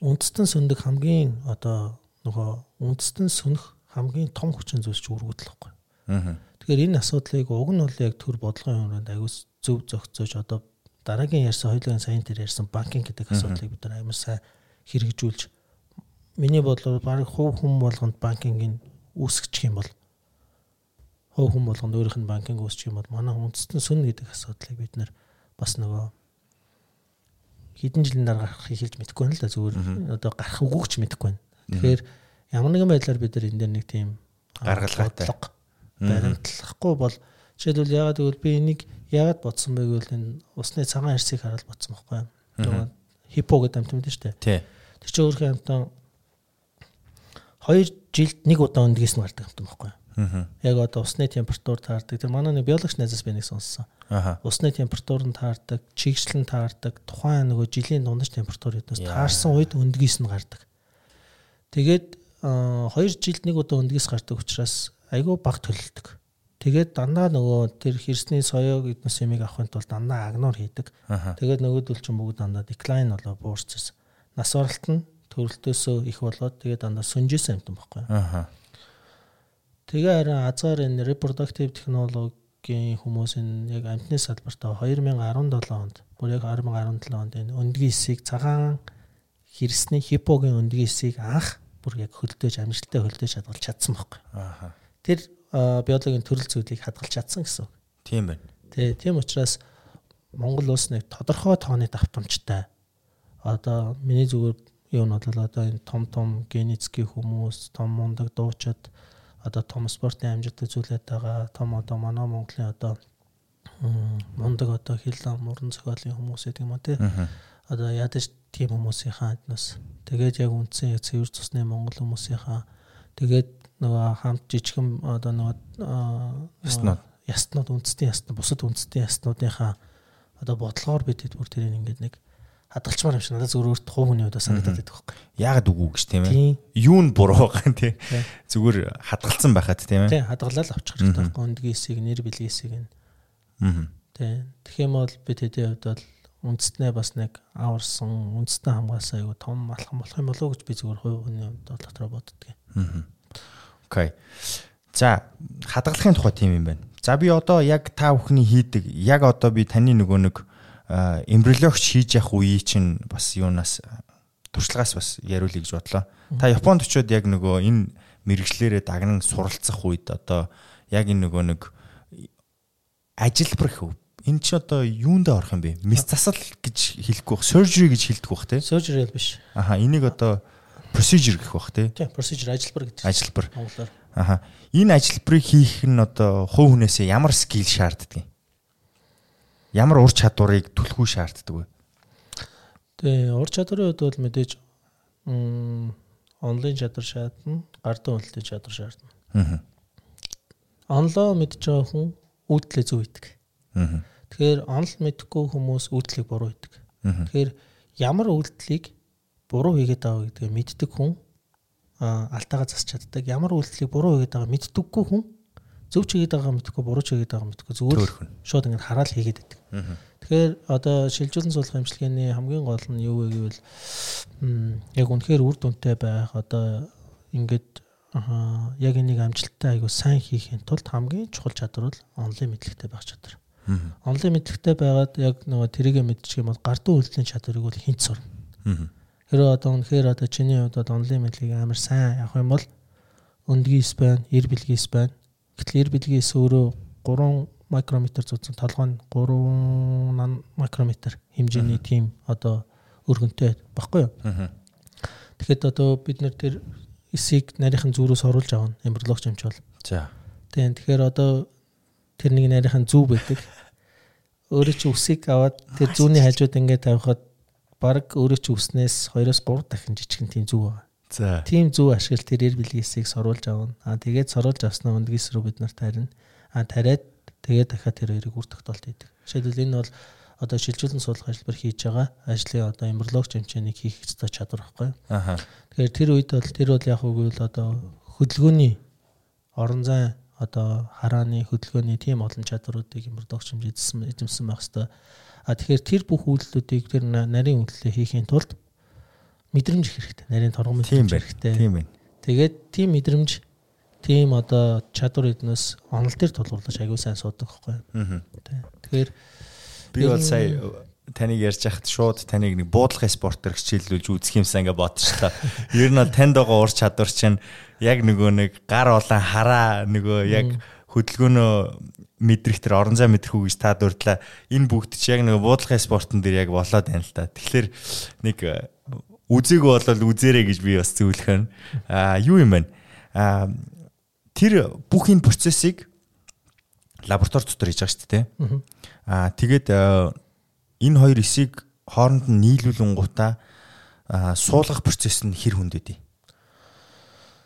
үндэстэн сөндөг хамгийн одоо нөгөө үндэстэн сөнөх хамгийн том хүчин зүйлс ч үргүүдэл байхгүй. Аа. Тэгэхээр энэ асуудлыг уг нь бол яг төр бодлогын өрөөнд аяgus зөв зохицож одоо дараагийн ярьсан хоёулын сайн дээр ярьсан банкинг гэдэг асуудлыг бид нар амар сайн хэрэгжүүлж миний бодлоор баг хувь хүн болгонд банкингийн үүсгэж юм бол хувь хүн болгонд өөрийнх нь банкинг үүсгэж юм бол манай үндэстэн сүн гэдэг асуудлыг бид нар бас нөгөө хэдэн жилийн дараа гарах хэлж мэдэхгүй байна л да зүгээр одоо гарах үгүйч мэдэхгүй байна. Тэгэхээр ямар нэгэн байдлаар бид нар энэ дээр нэг тийм Гаргалгаатай. баримтлахгүй бол жишээлбэл ягаад гэвэл би энийг ягаад бодсон бэ гэвэл энэ усны цагаан арсыг хараад бодсон байхгүй юу. Хипо гэдэг амт юм дээ шүү дээ. Тэр чинь өөрхийн амтан 2 жилд нэг удаа өндгийс нь гардаг юм байхгүй юу. Аа. Яг одоо усны температур таардаг. Тэр манай нэг биологч найзаас би нэг сонссон. Аа. Усны температур нь таардаг, чигшлэн таардаг, тухайн нөгөө жилийн дундаж температур хэднээс Яа. таарсан үед өндгийс нь гардаг. Тэгээд 2 жилд нэг удаа өндгийс гардаг учраас айгүй баг төлөлдөг. Тэгээд дандаа нөгөө тэр хэрсний соёог эднес юмыг авахын тулд дандаа агнор хийдэг. Тэгээд нөгөөдөл чинь бүгд дандаа decline болоо буурчихсан. Нас баралт нь төрөлтөөсөө их болоод тэгээд дандаа сүнжээсэн юм байна. Аа. Тэгээ харин азар энэ reproductive технологийн хүмүүс энэ яг амтны салбартаа 2017 онд бүр яг 2017 онд энэ өндгийн эсийг цагаан хэрсний хипогийн өндгийн эсийг анх бүр яг хөлдөөж амжилттай хөлдөөж хадгалж чадсан байхгүй. Аа. Тэр биологийн төрөл зүйлийг хадгалж чадсан гэсэн. үг. Тийм байна. Тэ тийм учраас Монгол улс нэг тодорхой тооны давтамжтай одоо миний зүгээр юу нь бол одоо энэ том том генетикийн хүмүүс, том мундаг дуучид одоо том спортын амжилттай зүйлээд байгаа том одоо манай Монголын одоо мундаг одоо хил ам уран зохиолын хүмүүс гэдэг юм уу те. Одоо ядаж тийм хүмүүсийнхаа аднаас тэгээд яг үндсэн цэвэр цусны монгол хүмүүсийнхаа. Тэгээд нөгөө хамт жижигхэн одоо нөгөө Яснууд. ястнууд үндэстэн ястнууд бусад үндэстэн ястнуудынхаа одоо бодлогоор бид бүр тэрийг ингээд нэг хадгалчмаар юм шиг надад зүгээр өөрт хувь хүний удаа санагдаад байдаг байхгүй. Яагаад үгүй гэж тийм ээ? Тийм. Юу нь буруу байгаа юм тий. Тий. Зүгээр хадгалсан байхад тийм ээ. Тий хадгалаад авчих хэрэгтэй байхгүй. Өндгийн хэсийг нэр бэлгийн хэсийг нь. Аа. Тий. Тэгэх юм бол бид хэдийн хувьд бол үндэстнээ бас нэг аварсан үндэстэн хамгаалсан айгу том алхам болох юм болов уу гэж би зүгээр хувь хүний хувьд дотроо боддөг. Окей. За хадгалахын тухай тийм юм байна. За би одоо яг та бүхний хийдэг яг одоо би таны нөгөө нэг эмбриологч хийж явах үеий чинь бас юунаас а, туршлагаас бас яриулъя гэж бодлоо. Та Японд очиод яг нөгөө энэ мэрэгчлэрээ дагнан суралцах үед одоо яг энэ нөгөө нэг ажилбар гэв. Энэ чи одоо юундээ орох юм бэ? Мис засал гэж хэлэхгүй бах, surgery гэж хэлдэг бах тий. Surgery биш. Аха энийг одоо procedure гэх бах тий. Тий procedure ажилбар гэдэг. Ажилбар. Монголоор. Аха. Энэ ажилбарыг хийх нь одоо хувь хүнээсээ ямар скил шаарддаг юм? Ямар ур чадварыг түлхүү шаарддаг вэ? Тэгээ ур чадварын хувьд бол мэдээж онлайн чадвар шаардна, гардын үнэлтийн чадвар шаардна. Аа. Онлоо мэдж байгаа хүн үйлдэлээ зөв хийдэг. Аа. Тэгэхээр онл мэдхгүй хүмүүс үйлдэлийг буруу хийдэг. Аа. Тэгэхээр ямар үйлдэлийг буруу хийгээд байгаа гэдгийг мэддэг хүн а алтайгаа засч чаддаг. Ямар үйлдэлийг буруу хийгээд байгаа мэддэггүй хүн зөв ч хийгээд байгаа мэдхгүй буруу ч хийгээд байгаа мэдхгүй зүгээр шууд ингэ хараад хийгээд байдаг. Тэгэхээр одоо шилжүүлэн суулгах эмчилгээний хамгийн гол нь юу вэ гэвэл яг үнэхээр үр дүнтэй байх одоо ингээд аа яг энийг амжилттай айгу сайн хийхин тулд хамгийн чухал чадвар бол онлайн мэдлэгтэй байх чадвар. Онлайн мэдлэгтэй байгаад яг нөгөө тэрийгэ мэдчих юм бол гардуу үйлдлийн чадварыг бол хинт сурна. Хэрэв одоо үнэхээр одоо чиний хувьд одоо онлайн мэдлэгийг амар сайн явах юм бол өндгийс байна, эр бэлгийс байна. Гэтэл эр бэлгийс өөрөө 3 микрометр зузсан толгой нь 3 микрометр хэмжээний тийм одоо өргөнтэй баггүй юу? Тэгэхэд одоо бид нэр тэр эсийг нарийнхан зүрөөс оруулж авна эмбриологч юмч бол. За. Тийм тэгэхээр одоо тэр нэг нарийнхан зүв байдаг. Өөрөө чи үсийг аваад тэр зүүнний хажууд ингээд тавихад баг өөрөө чи үснээс 2-оос 3 дахин жижигэн тийм зүв байгаа. За. Тийм зүв ашигла тэр эр бэлгийсийг соруулж авна. Аа тэгээд соруулж авснаа өндгийс рүү бид нарт харина. Аа тариад тэгээд дахиад тэр хоёрыг үр тогтоолт хийдэг. Жишээлбэл энэ бол одоо шилжүүлэн суулгах ажиллбар хийж байгаа ажлын одоо эмбриологч хэмжээнийг хийх ёстой чадвар байхгүй. Аха. Тэгэхээр тэр үед бол тэр бол яг үгүй л одоо хөдөлгөөний орон зай одоо харааны хөдөлгөөний тийм олон чадваруудыг эмбриологч хэмжээдсэн эзэмсэн байх хэвээр. А тэгэхээр тэр бүх үйлдэлүүдийг тэр нарийн үйлдэлээ хийхийн тулд мэдрэмж их хэрэгтэй. Нарийн торгон Тийм мэдрэмж хэрэгтэй. Тийм байна. Тэгээд тийм мэдрэмж тийм одоо чадвар эднээс онол дээр тулгуурлаж аягүй сайн суудаг байхгүй. Тэгэхээр Би бол сая таныг ярьж хахад шууд таныг нэг буудлын спортоор хичээллүүлж үзэх юмсан ингээ бодчихлоо. Ер нь танд байгаа ур чадвар чинь яг нөгөө нэг гар улаан хараа нөгөө яг хөдөлгөөнөө мэдрэх тэр орон зай мэдрэх үг гэж та дурдлаа. Энэ бүгд чи яг нөгөө буудлын спортон дээр яг болоод байна л да. Тэгэхээр нэг үзээгүй болол үзээрэй гэж би бас зөвлөхөн. Аа юу юм бэ? Аа тэр бүх энэ процессыг лаборатори дотор хийж байгаа шүү дээ. Аа тэгээд энэ хоёр эсийг хооронд нь нийлүүлэнгуудаа аа, суулгах процесс нь хэр хүндэд.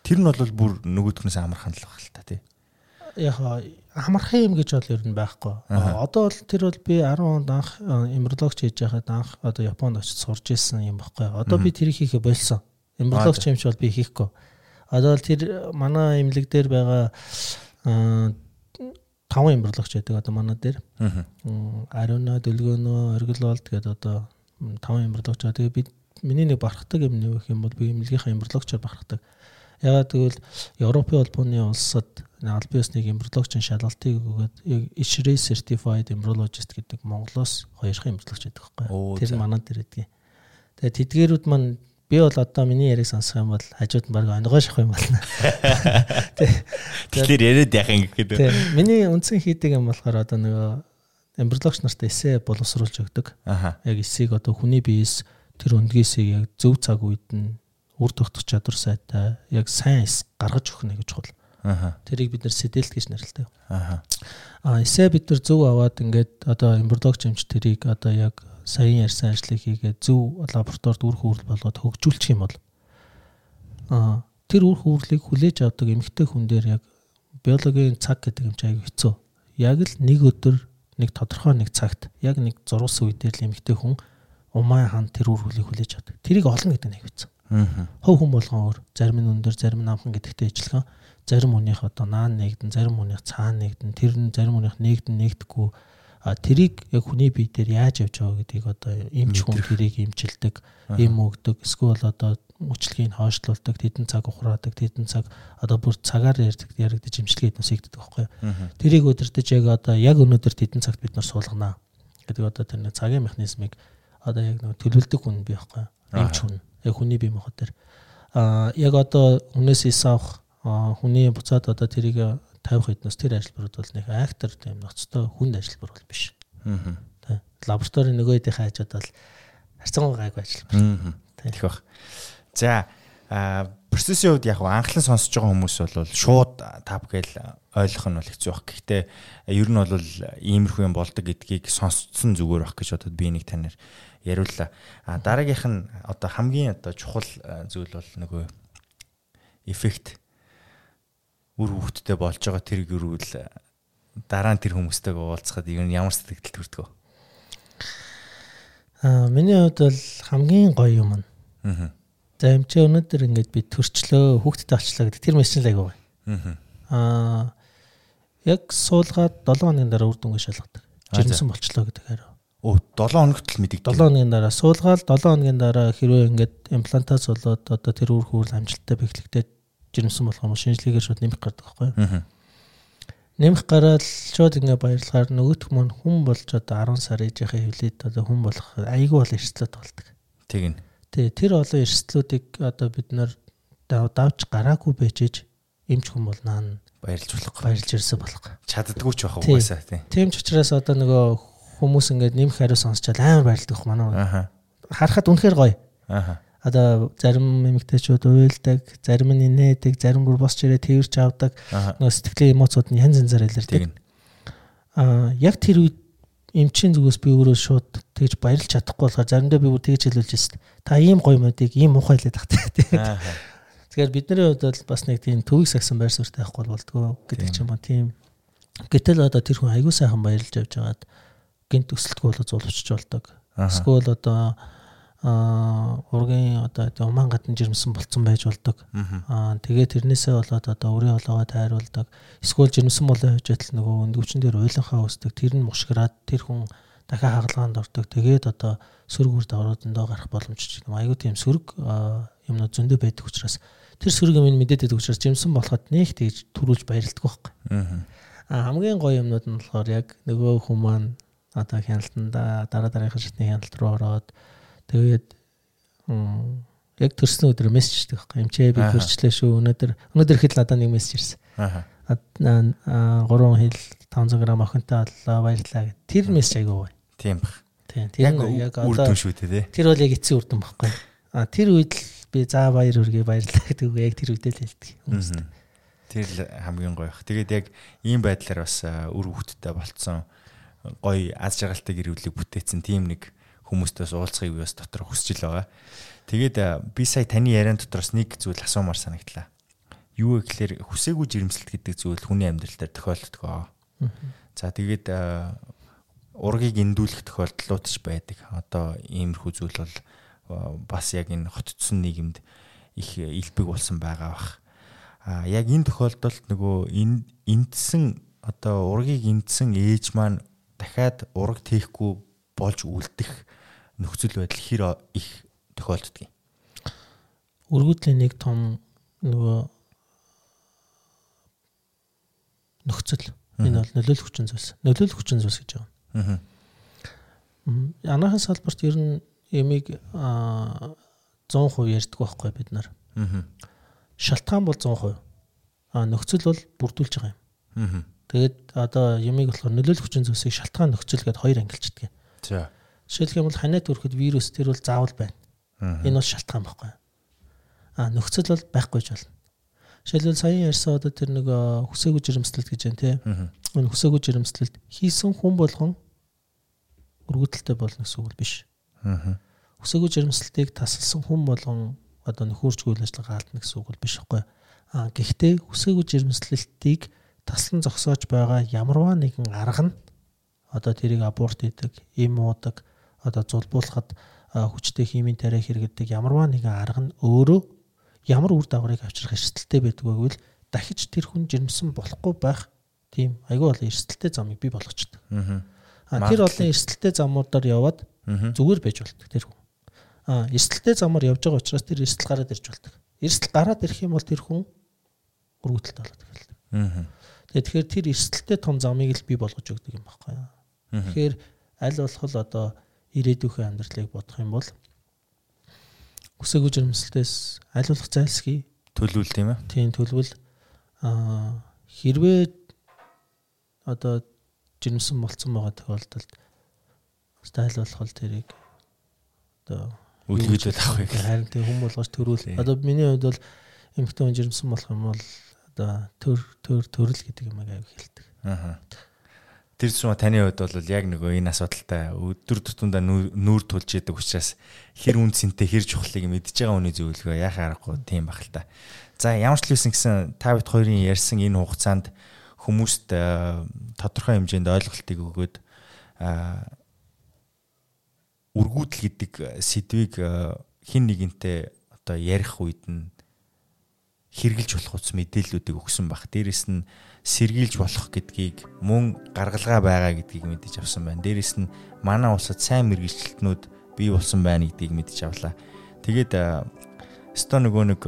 Тэр нь бол бүр нөгөөдхнөөс амархан л баг л та тий. яг амархан юм гэж бол ер нь байхгүй. Одоо бол тэр бол би 10 онд анх эмбриологч хийж байхад анх одоо Японд очиж сурж исэн юм байхгүй. Одоо би тэрийг хийхэ болсон. Эмбриологч юмч бол би хийхгүй. Одоо бол тэр манай эмнэлэг дээр байгаа аа, таван эмбриологч байдаг одоо манай дээр. Аа. Ариуна, дөлгөөнөө, оргил бол тэгээд одоо таван эмбриологч. Тэгээд би миний нэг барахдаг юм нэг юм бол би эмнэлгийнхаа эмбриологчоор барахдаг. Ягаад гэвэл Европын холбооны улсад аль биесний эмбриологчийн шалгалтыг өгөөд яг ISRA certified embryologist гэдэг Монголоос хоёрхан эмбриологч байдаг байхгүй. Тэр манай дээр байдгийг. Тэгээд тэдгэрүүд маань би бол одоо миний яриг сонсох юм бол хажууд нь баг онгой шах юм байна. Тэгэхээр яриад яах юм гэхэд. Миний үндсэн хийдэг юм болохоор одоо нөгөө эмбриологч нарт эсэ боловсруулж өгдөг. Яг эсийг одоо хүний биес тэр өндгийсийг яг зөв цаг үед нь үр тогтох чадвар сайтай яг сайн эс гаргаж өгнө гэж чухал. Аха. Тэрийг бид нар сэдэлт гэж нэрлэдэг. Аха. А эсээ бид нар зөв аваад ингээд одоо эмбриологч эмч тэрийг одоо яг саяын ярьсан ажлыг хийгээд зөв лабораторид үр хөврөл болгоод хөгжүүлчих юм бол а тэр үр хөврлийг хүлээж авдаг эмэгтэй хүн дээр яг биологийн цаг гэдэг юм чи аяг хэцүү. Яг л нэг өдөр нэг тодорхой нэг цагт яг нэг зурулсан үе дээр л эмэгтэй хүн умаа хан тэр үр хөврлийг хүлээж авдаг. Тэрийг олно гэдэг нь аяг хэцүү. Аа. Хов хүн болгон өөр зарим нь өндөр зарим нь амхан гэдэгтэй ижилхэн зарим хүнийх одоо наан нэгдэн зарим хүнийх цаана нэгдэн тэр нь зарим хүнийх нэгдэн нэгдэхгүй а тэрийг яг хүний бие дээр яаж явж байгаа гэдгийг одоо эмч хүн тэрийг эмчилдэг эм өгдөг. Эсвэл одоо мөчлөгийг хойшлуулдаг тэдэн цаг ухраадаг тэдэн цаг одоо бүр цагаар ярьдаг яригдаж эмчилгээ хийдэг байхгүй юу? Тэрийг өдөртөж яг одоо яг өнөөдөр тэдэн цагт бид нар суулгана гэдэг одоо тэр нэг цагийн механизмыг одоо яг нэг төлөвлөдөг хүн бий байхгүй юу? Эмч хүн яг хүний бие махбод төр а яг одоо хүнээс ис авах хүний буцаад одоо тэрийг тавих хэднээс тэр ажиллбарууд бол нэг актер тийм ноцтой хүнд ажиллбар бол биш Аа. тий лабораторийн нөгөө хэдийн хаажууд бол харцангуй гайгүй ажиллабар Аа. Тэгэх бах. За процессын хувьд яг анхлан сонсож байгаа хүмүүс бол шууд тав гээл ойлгох нь бол хэцүү баг. Гэхдээ ер нь бол иймэрхүү юм болдог гэдгийг сонсцсон зүгээр баг гэж бодод би нэг танаар яриуллаа. А дараагийнх нь одоо хамгийн одоо чухал зүйл бол нөгөө эффект үр хөвгттэй болж байгаа тэр гэрүүл дараа нь тэр хүмүүстэйг уулзахад ямар сэтгэл төрдөг вэ? а миний хувьд бол хамгийн гоё юм нь Аа. за юм чи өнөөдөр ингээд би төрчлөө хүүхдэд авчлаа гэдэг тэр мессеж л гоё Аа. яг суулгаад 7 хоногийн дараа үр дүнгээ шалгадаг жирэмсэн болчлоо гэдэг хариу Оо 7 хоногт л мэдэгдэн. 7 хоногийн дараа суулгаад 7 хоногийн дараа хэрвээ ингээд имплантац болоод одоо тэр үр хөврөл амжилттай бэхлэгдээд жирэмсэн болох юм шинжилгээгээр шууд нэмэх гардаг байхгүй юу? Нэмэх гараад шууд ингээд баярлахаар нөгөөх маань хүн болж одоо 10 сар ээжийнхээ хөвлөд одоо хүн болох айгүй бол эрсдлээд болдог. Тэг ин. Тий, тэр олон эрсдлүүдийг одоо бид нар давж гараагүй байжээж эмч хүн бол наан баярлж болох. баярлж ирсэн болох. Чаддггүй ч байх угаасаа тий. Тийм ч учраас одоо нөгөө хүмүүс ингээд нэмэх хариу сонсчод амар баярлдаг манай. Аха. Харахад үнэхээр гоё. Одоо зарим эмэгтэйчүүд уйлдаг, зарим нь инээдэг, зарим бүр босч ирээ тэрч авдаг. Нөгөө сэтгэлийн эмоцуд нь янз янзаар илэрдэг. Аа яг тэр үед эмчийн зүгээс би өөрөө шууд тэгж баярлж чадахгүй болохоор заримдаа би бүр тэгж хэлүүлж байсан. Та ийм гоё модыг ийм муухай хэлээд тахтай. Аха. Тэгэхээр бидний хувьд бол бас нэг тийм төвийг сагсан байр суурьтай байхгүй болдгоо гэдэг ч юм уу тийм. Гэтэл одоо тэр хүн аягүй сайхан баярлж явж байгаад гинт өсөлтгүй болоо зулвчж болдог. Эсвэл одоо аа ургийн одоо уман гадна жирэмсэн болцсон байж болдог. Аа тэгээ тэрнээсээ болоод одоо өрийн олоогоо тайруулдаг. Эсвэл жирэмсэн болоо хэж байтал нөгөө өндөвчин дээр уйланхаа өсдөг. Тэр нь мушгираад тэр хүн дахиад хагалгаанд ордог. Тэгээд одоо сөрөг үр дагавруудандаа гарах боломж ч юм. Аягүй тийм сөрөг аа, юмнууд зөндөө байдаг учраас тэр сөрөг юм мэдээд байдаг учраас жимсэн болоход нэг тэгж төрүүлж баярлдаг байхгүй. Мгм. А хамгийн гоё юмнууд нь болохоор яг нөгөө хүмүүс маань одоо хяналтанда дараа дараагийн шатны хяналт руу ороод тэгээд яг төрсөн өдөр мессеж хийдэг байхгүй. Эмчээ би төрчлээ шүү. Өнөөдөр өнөөдөр хэд надад нэг мессеж ирсэн. Аха. А 3 хил 500 г охинтой боллоо баярлаа гэд. Тэр мессеж айгүй гоё. Тийм бах. Тийм. Тэр Яг одоо тэр бол яг эцсийн үр дүн байхгүй. А тэр үед л би за баяр хүргэе баярлалаа гэдэг үг яг тэр үедээ л хэлдэг хүмүүс. Мгм. Тэр л хамгийн гоё бах. Тэгээд яг ийм байдлаар бас үр хөвгттэй болцсон гоё аз жаргалтай гэр бүлийг бүтээсэн тийм нэг хүмүүстээс уулзахыг бас дотор хүсэж л байгаа. Тэгээд би сая таны яриан дотроос нэг зүйл асуумаар санагдлаа. Юу вэ гэхээр хүсээгүй жирэмсэлт гэдэг зүйл хүний амьдрал дээр тохиолддог. За тэгээд ургийг эндүүлэх тохиолдлууд ч байдаг. Одоо иймэрхүү зүйл бол бас яг энэ хотцсон нийгэмд их илбэг болсон байгаа бах. А яг энэ тохиолдолд нөгөө энэ эндсэн одоо ургийг эндсэн ээж маань дахиад ураг тээхгүй болж үлдэх нөхцөл байдал хэр их тохиолддог юм. Өргөдлийн нэг том нөгөө нөхцөл энэ бол нөлөөлөх хүчин зүйлс. Нөлөөлөх хүчин зүйлс гэж байна. Аа. М, Анагаахын салбарт ер нь эмийг аа, 100% ярьдаг байхгүй бид нар. Аа. Шалтгаан бол 100%. А нөхцөл бол бүрдүүлж байгаа юм. Тэгээд одоо ямиг болохоор нөлөөлөх хүчин зүйлсийг шалтгаан нөхцөл гэдээ хоёр ангилчдаг. За. Жишээлх юм бол ханиад төрөхөд вирус тэр бол заавал байна. Энэ бол шалтгаан байхгүй. А нөхцөл бол байхгүй ч болно. Жишээлбэл саяхан ярьсан одоо тэр нэг хүсээгүй жирэмслэлт гэж байна тий. Энэ хүсээгүй жирэмслэлт хийсэн хүн болгон өргөдөлтэй болно гэсэн үг бол биш. Аа. Хүсээгүй жирэмслэлтийг тасалсан хүн болгон одоо нөхөрч үйл ажиллагаа алдна гэсэн үг бол биш байхгүй. А гэхдээ хүсээгүй жирэмслэлтийг таслан зогсоож байгаа ямарваа нэгэн арга нь одоо тэрийг аборт хийдэг, им уудаг, одоо зулбуулахад хүчтэй химийн тариа хэрэглэдэг ямарваа нэгэн арга нь өөрөө ямар үр дагаврыг авчрах эрсдэлтэй байдаг гэвэл дахиж тэр хүн жирэмсэн болохгүй байх тийм айгүй олон эрсдэлтэй замыг бий болгочдөг. Аа. Тэр олон эрсдэлтэй замуудаар яваад Аа. зүгээр байж болдог тэр хүн. А эрсдэлтэй замаар явж байгаа учраас тэр эрсдэл гараад ирж болдог. Эрсдэл гараад ирэх юм бол тэр хүн өргөдөлт болоод эхэлдэг. Аа. Тэгэхээр тэр эрсдэлтэй том замыг л бий болгож өгдөг юм. Аа. Тэгэхээр аль болох л одоо ирээдүйн амьдралыг бодох юм бол хүсээгүй жирэмслэлтээс аль болох зайлсхий Төлөвлөлт тийм ээ. тийм төлөвл а хэрвээ одоо жирэмсэн болцсон байгаа тохиолдолд стайл болох л тэрийг одоо Үлгийдэл авах юм. харин тийм хүм болгож төрүүл. Одоо миний хувьд бол эмхтэн жирэмсэн болох юм бол одоо төр төр төрөл гэдэг юм аяг хэлдэг. Аа. Тэр чинь таны хувьд бол яг нөгөө энэ асуудалтай өдөр тутамдаа нүү- нүүр тулж яадаг учраас хэр үнцэнтэй хэр чухлыг мэдж байгаа хүний зөвлөгөө яхаа аргагүй тийм баг л та. За ямар ч л үсэн гэсэн та бид хоёрын ярьсан энэ хугацаанд хүмүүст э, тодорхой хэмжээнд ойлголтыг өгөөд а үргүүдэл гэдэг сэдвийг э, хин нэгэнтэй одоо ярих үед нь хэрглэж болох ус мэдээллүүдийг өгсөн баг. Дээрэс нь сэргийлж болох гэдгийг мөн гаргалгаа байгаа гэдгийг мэдэж авсан байна. Дээрэс нь манай улсад сайн мэрэгчлэлтнүүд бий болсон байна гэдгийг мэдэж авлаа. Тэгээд sto нөгөө нэг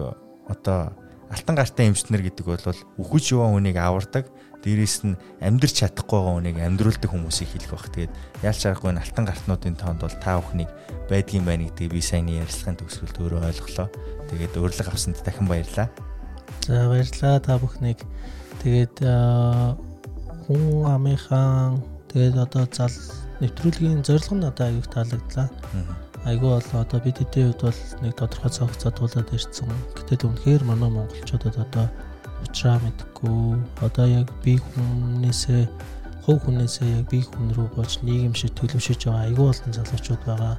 одоо алтан гартай эмчнэр гэдэг бол үхэж яваа хүнийг авардаг. дээрээс нь амьдрч чадахгүй байгаа хүнийг амьдруулдаг хүмүүсийг хэлэх бах. Тэгээд яалч аргагүй алтан гартнуудын тоонд бол та бүхнийг байдгийн байна гэдгийг би сайн ярилцлагын төгсгөлд өөрөө ойлголоо. Тэгээд урилга авсанд дахин баярлалаа. За баярлалаа та бүхнийг. Тэгээд хүн амынхаа тэгээд одоо зал нэвтрүүлгийн зорилго нь одоо аюух таалагдлаа. Айгүй бол одоо бид хэдийн хувьд бол нэг тодорхой цаг хугацаа туулаад ирсэн. Гэтэл үнэхээр манай монголчуудад одоо уучраа мэдгүй одоо яг би хүнээсээ хувь хүнээсээ яг би хүн рүү болж нийгэм шиг төлөвшөж байгаа айгүй олон залуучууд байгаа.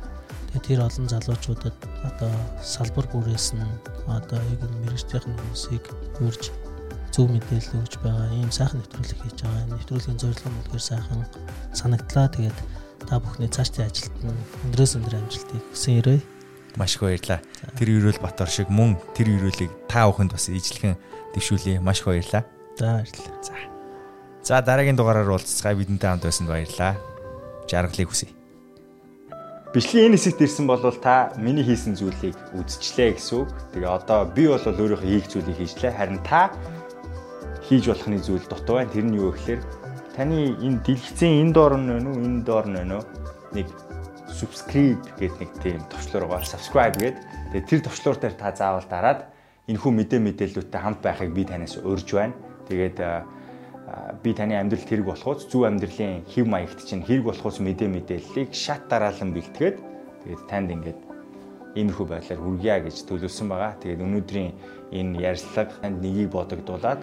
Тэр олон залуучуудад одоо салбар бүрээс нь одоо яг мэрэгчдийн хүмүүсийг хурж зөв мэдээлэл өгж байгаа ийм сайхан нэвтрүүлэг хийж байгаа. Нэвтрүүлгийн зорилго нь үнэхээр сайхан санагдлаа. Тэгээд та бүхний цаашдын ажилд нь өндрөөс өндөр амжилтыг хүсэн ирээ. Маш их баярлалаа. Тэр Ерөөл Батор шиг мөн тэр Ерөөлийг та бүхэнд бас ижлэхэн дэвшүүлье. Маш их баярлалаа. За баярлалаа. За. За дараагийн дугаараар уулзцай бидэнтэй хамт байсанд баярлалаа. Жаргалыг хүсье. Бичлэгийн энэ хэсэгт ирсэн бол та миний хийсэн зүйлийг үзчихлээ гэсэн үг. Тэгээ одоо би бол өөрийнхөө хийх зүйлийг хийжлээ. Харин та хийж болохны зүйл дутуу байна. Тэр нь юу гэхээр таны энэ дэлгэцэн энэ доор нь байна уу, энэ доор нь байна уу? Нэг subscribe гэдэг нэг тийм товчлуур байгаа. Subscribe гэдэг. Тэгээ тэр товчлуур дээр та заавал дараад энэ хүн мэдээ мэдээллүүдтэй хамт байхыг би танаас урьж байна. Тэгээд би таны амьдралд хэрэг болохоос зөв амьдралын хэв маягт чинь хэрэг болохоос мэдээ мэдээллийг шат дараалан бэлтгээд тэгээд танд ингээд иймэрхүү байдлаар хүргье гэж төлөвлөсөн байгаа. Тэгээд өнөөдрийн энэ ярилцлага танд нэгийг бодогдуулаад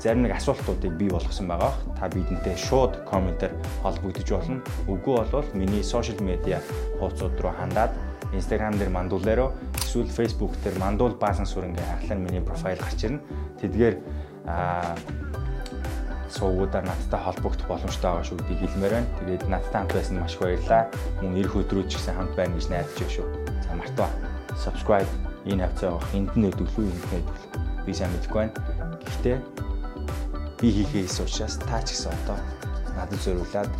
зарим нэг асуултуудыг бий болгосон байгаа. Та бидэнтэй шууд комментээр холбогдож болно. Үгүй бол миний сошиал медиа хуудасууд руу хандаад Instagram дээр мандуулаарөө эсвэл Facebook дээр мандуул баасан сүрэнгээ харахаар миний профайл гарч ирнэ. Тэдгээр аа суугуудаар надтай холбогдох боломжтой байгаа шүү гэдгийг хэлмээр байна. Тэгээд надтай хамт байсан маш их баярлалаа. Мөн эх өдрүүд ч гэсэн хамт байна гэж найдаж байна шүү. За мартаа subscribe энэ хавцаа авах энд нь өдөглөө нь өдөглөө. Би сайн мэдэхгүй байна. Гэхдээ би хийхээс учраас та ч гэсэн одоо надад зориулаад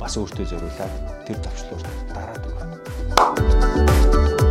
бас өөртөө зориулаад тэр товчлуур дараад өгнө.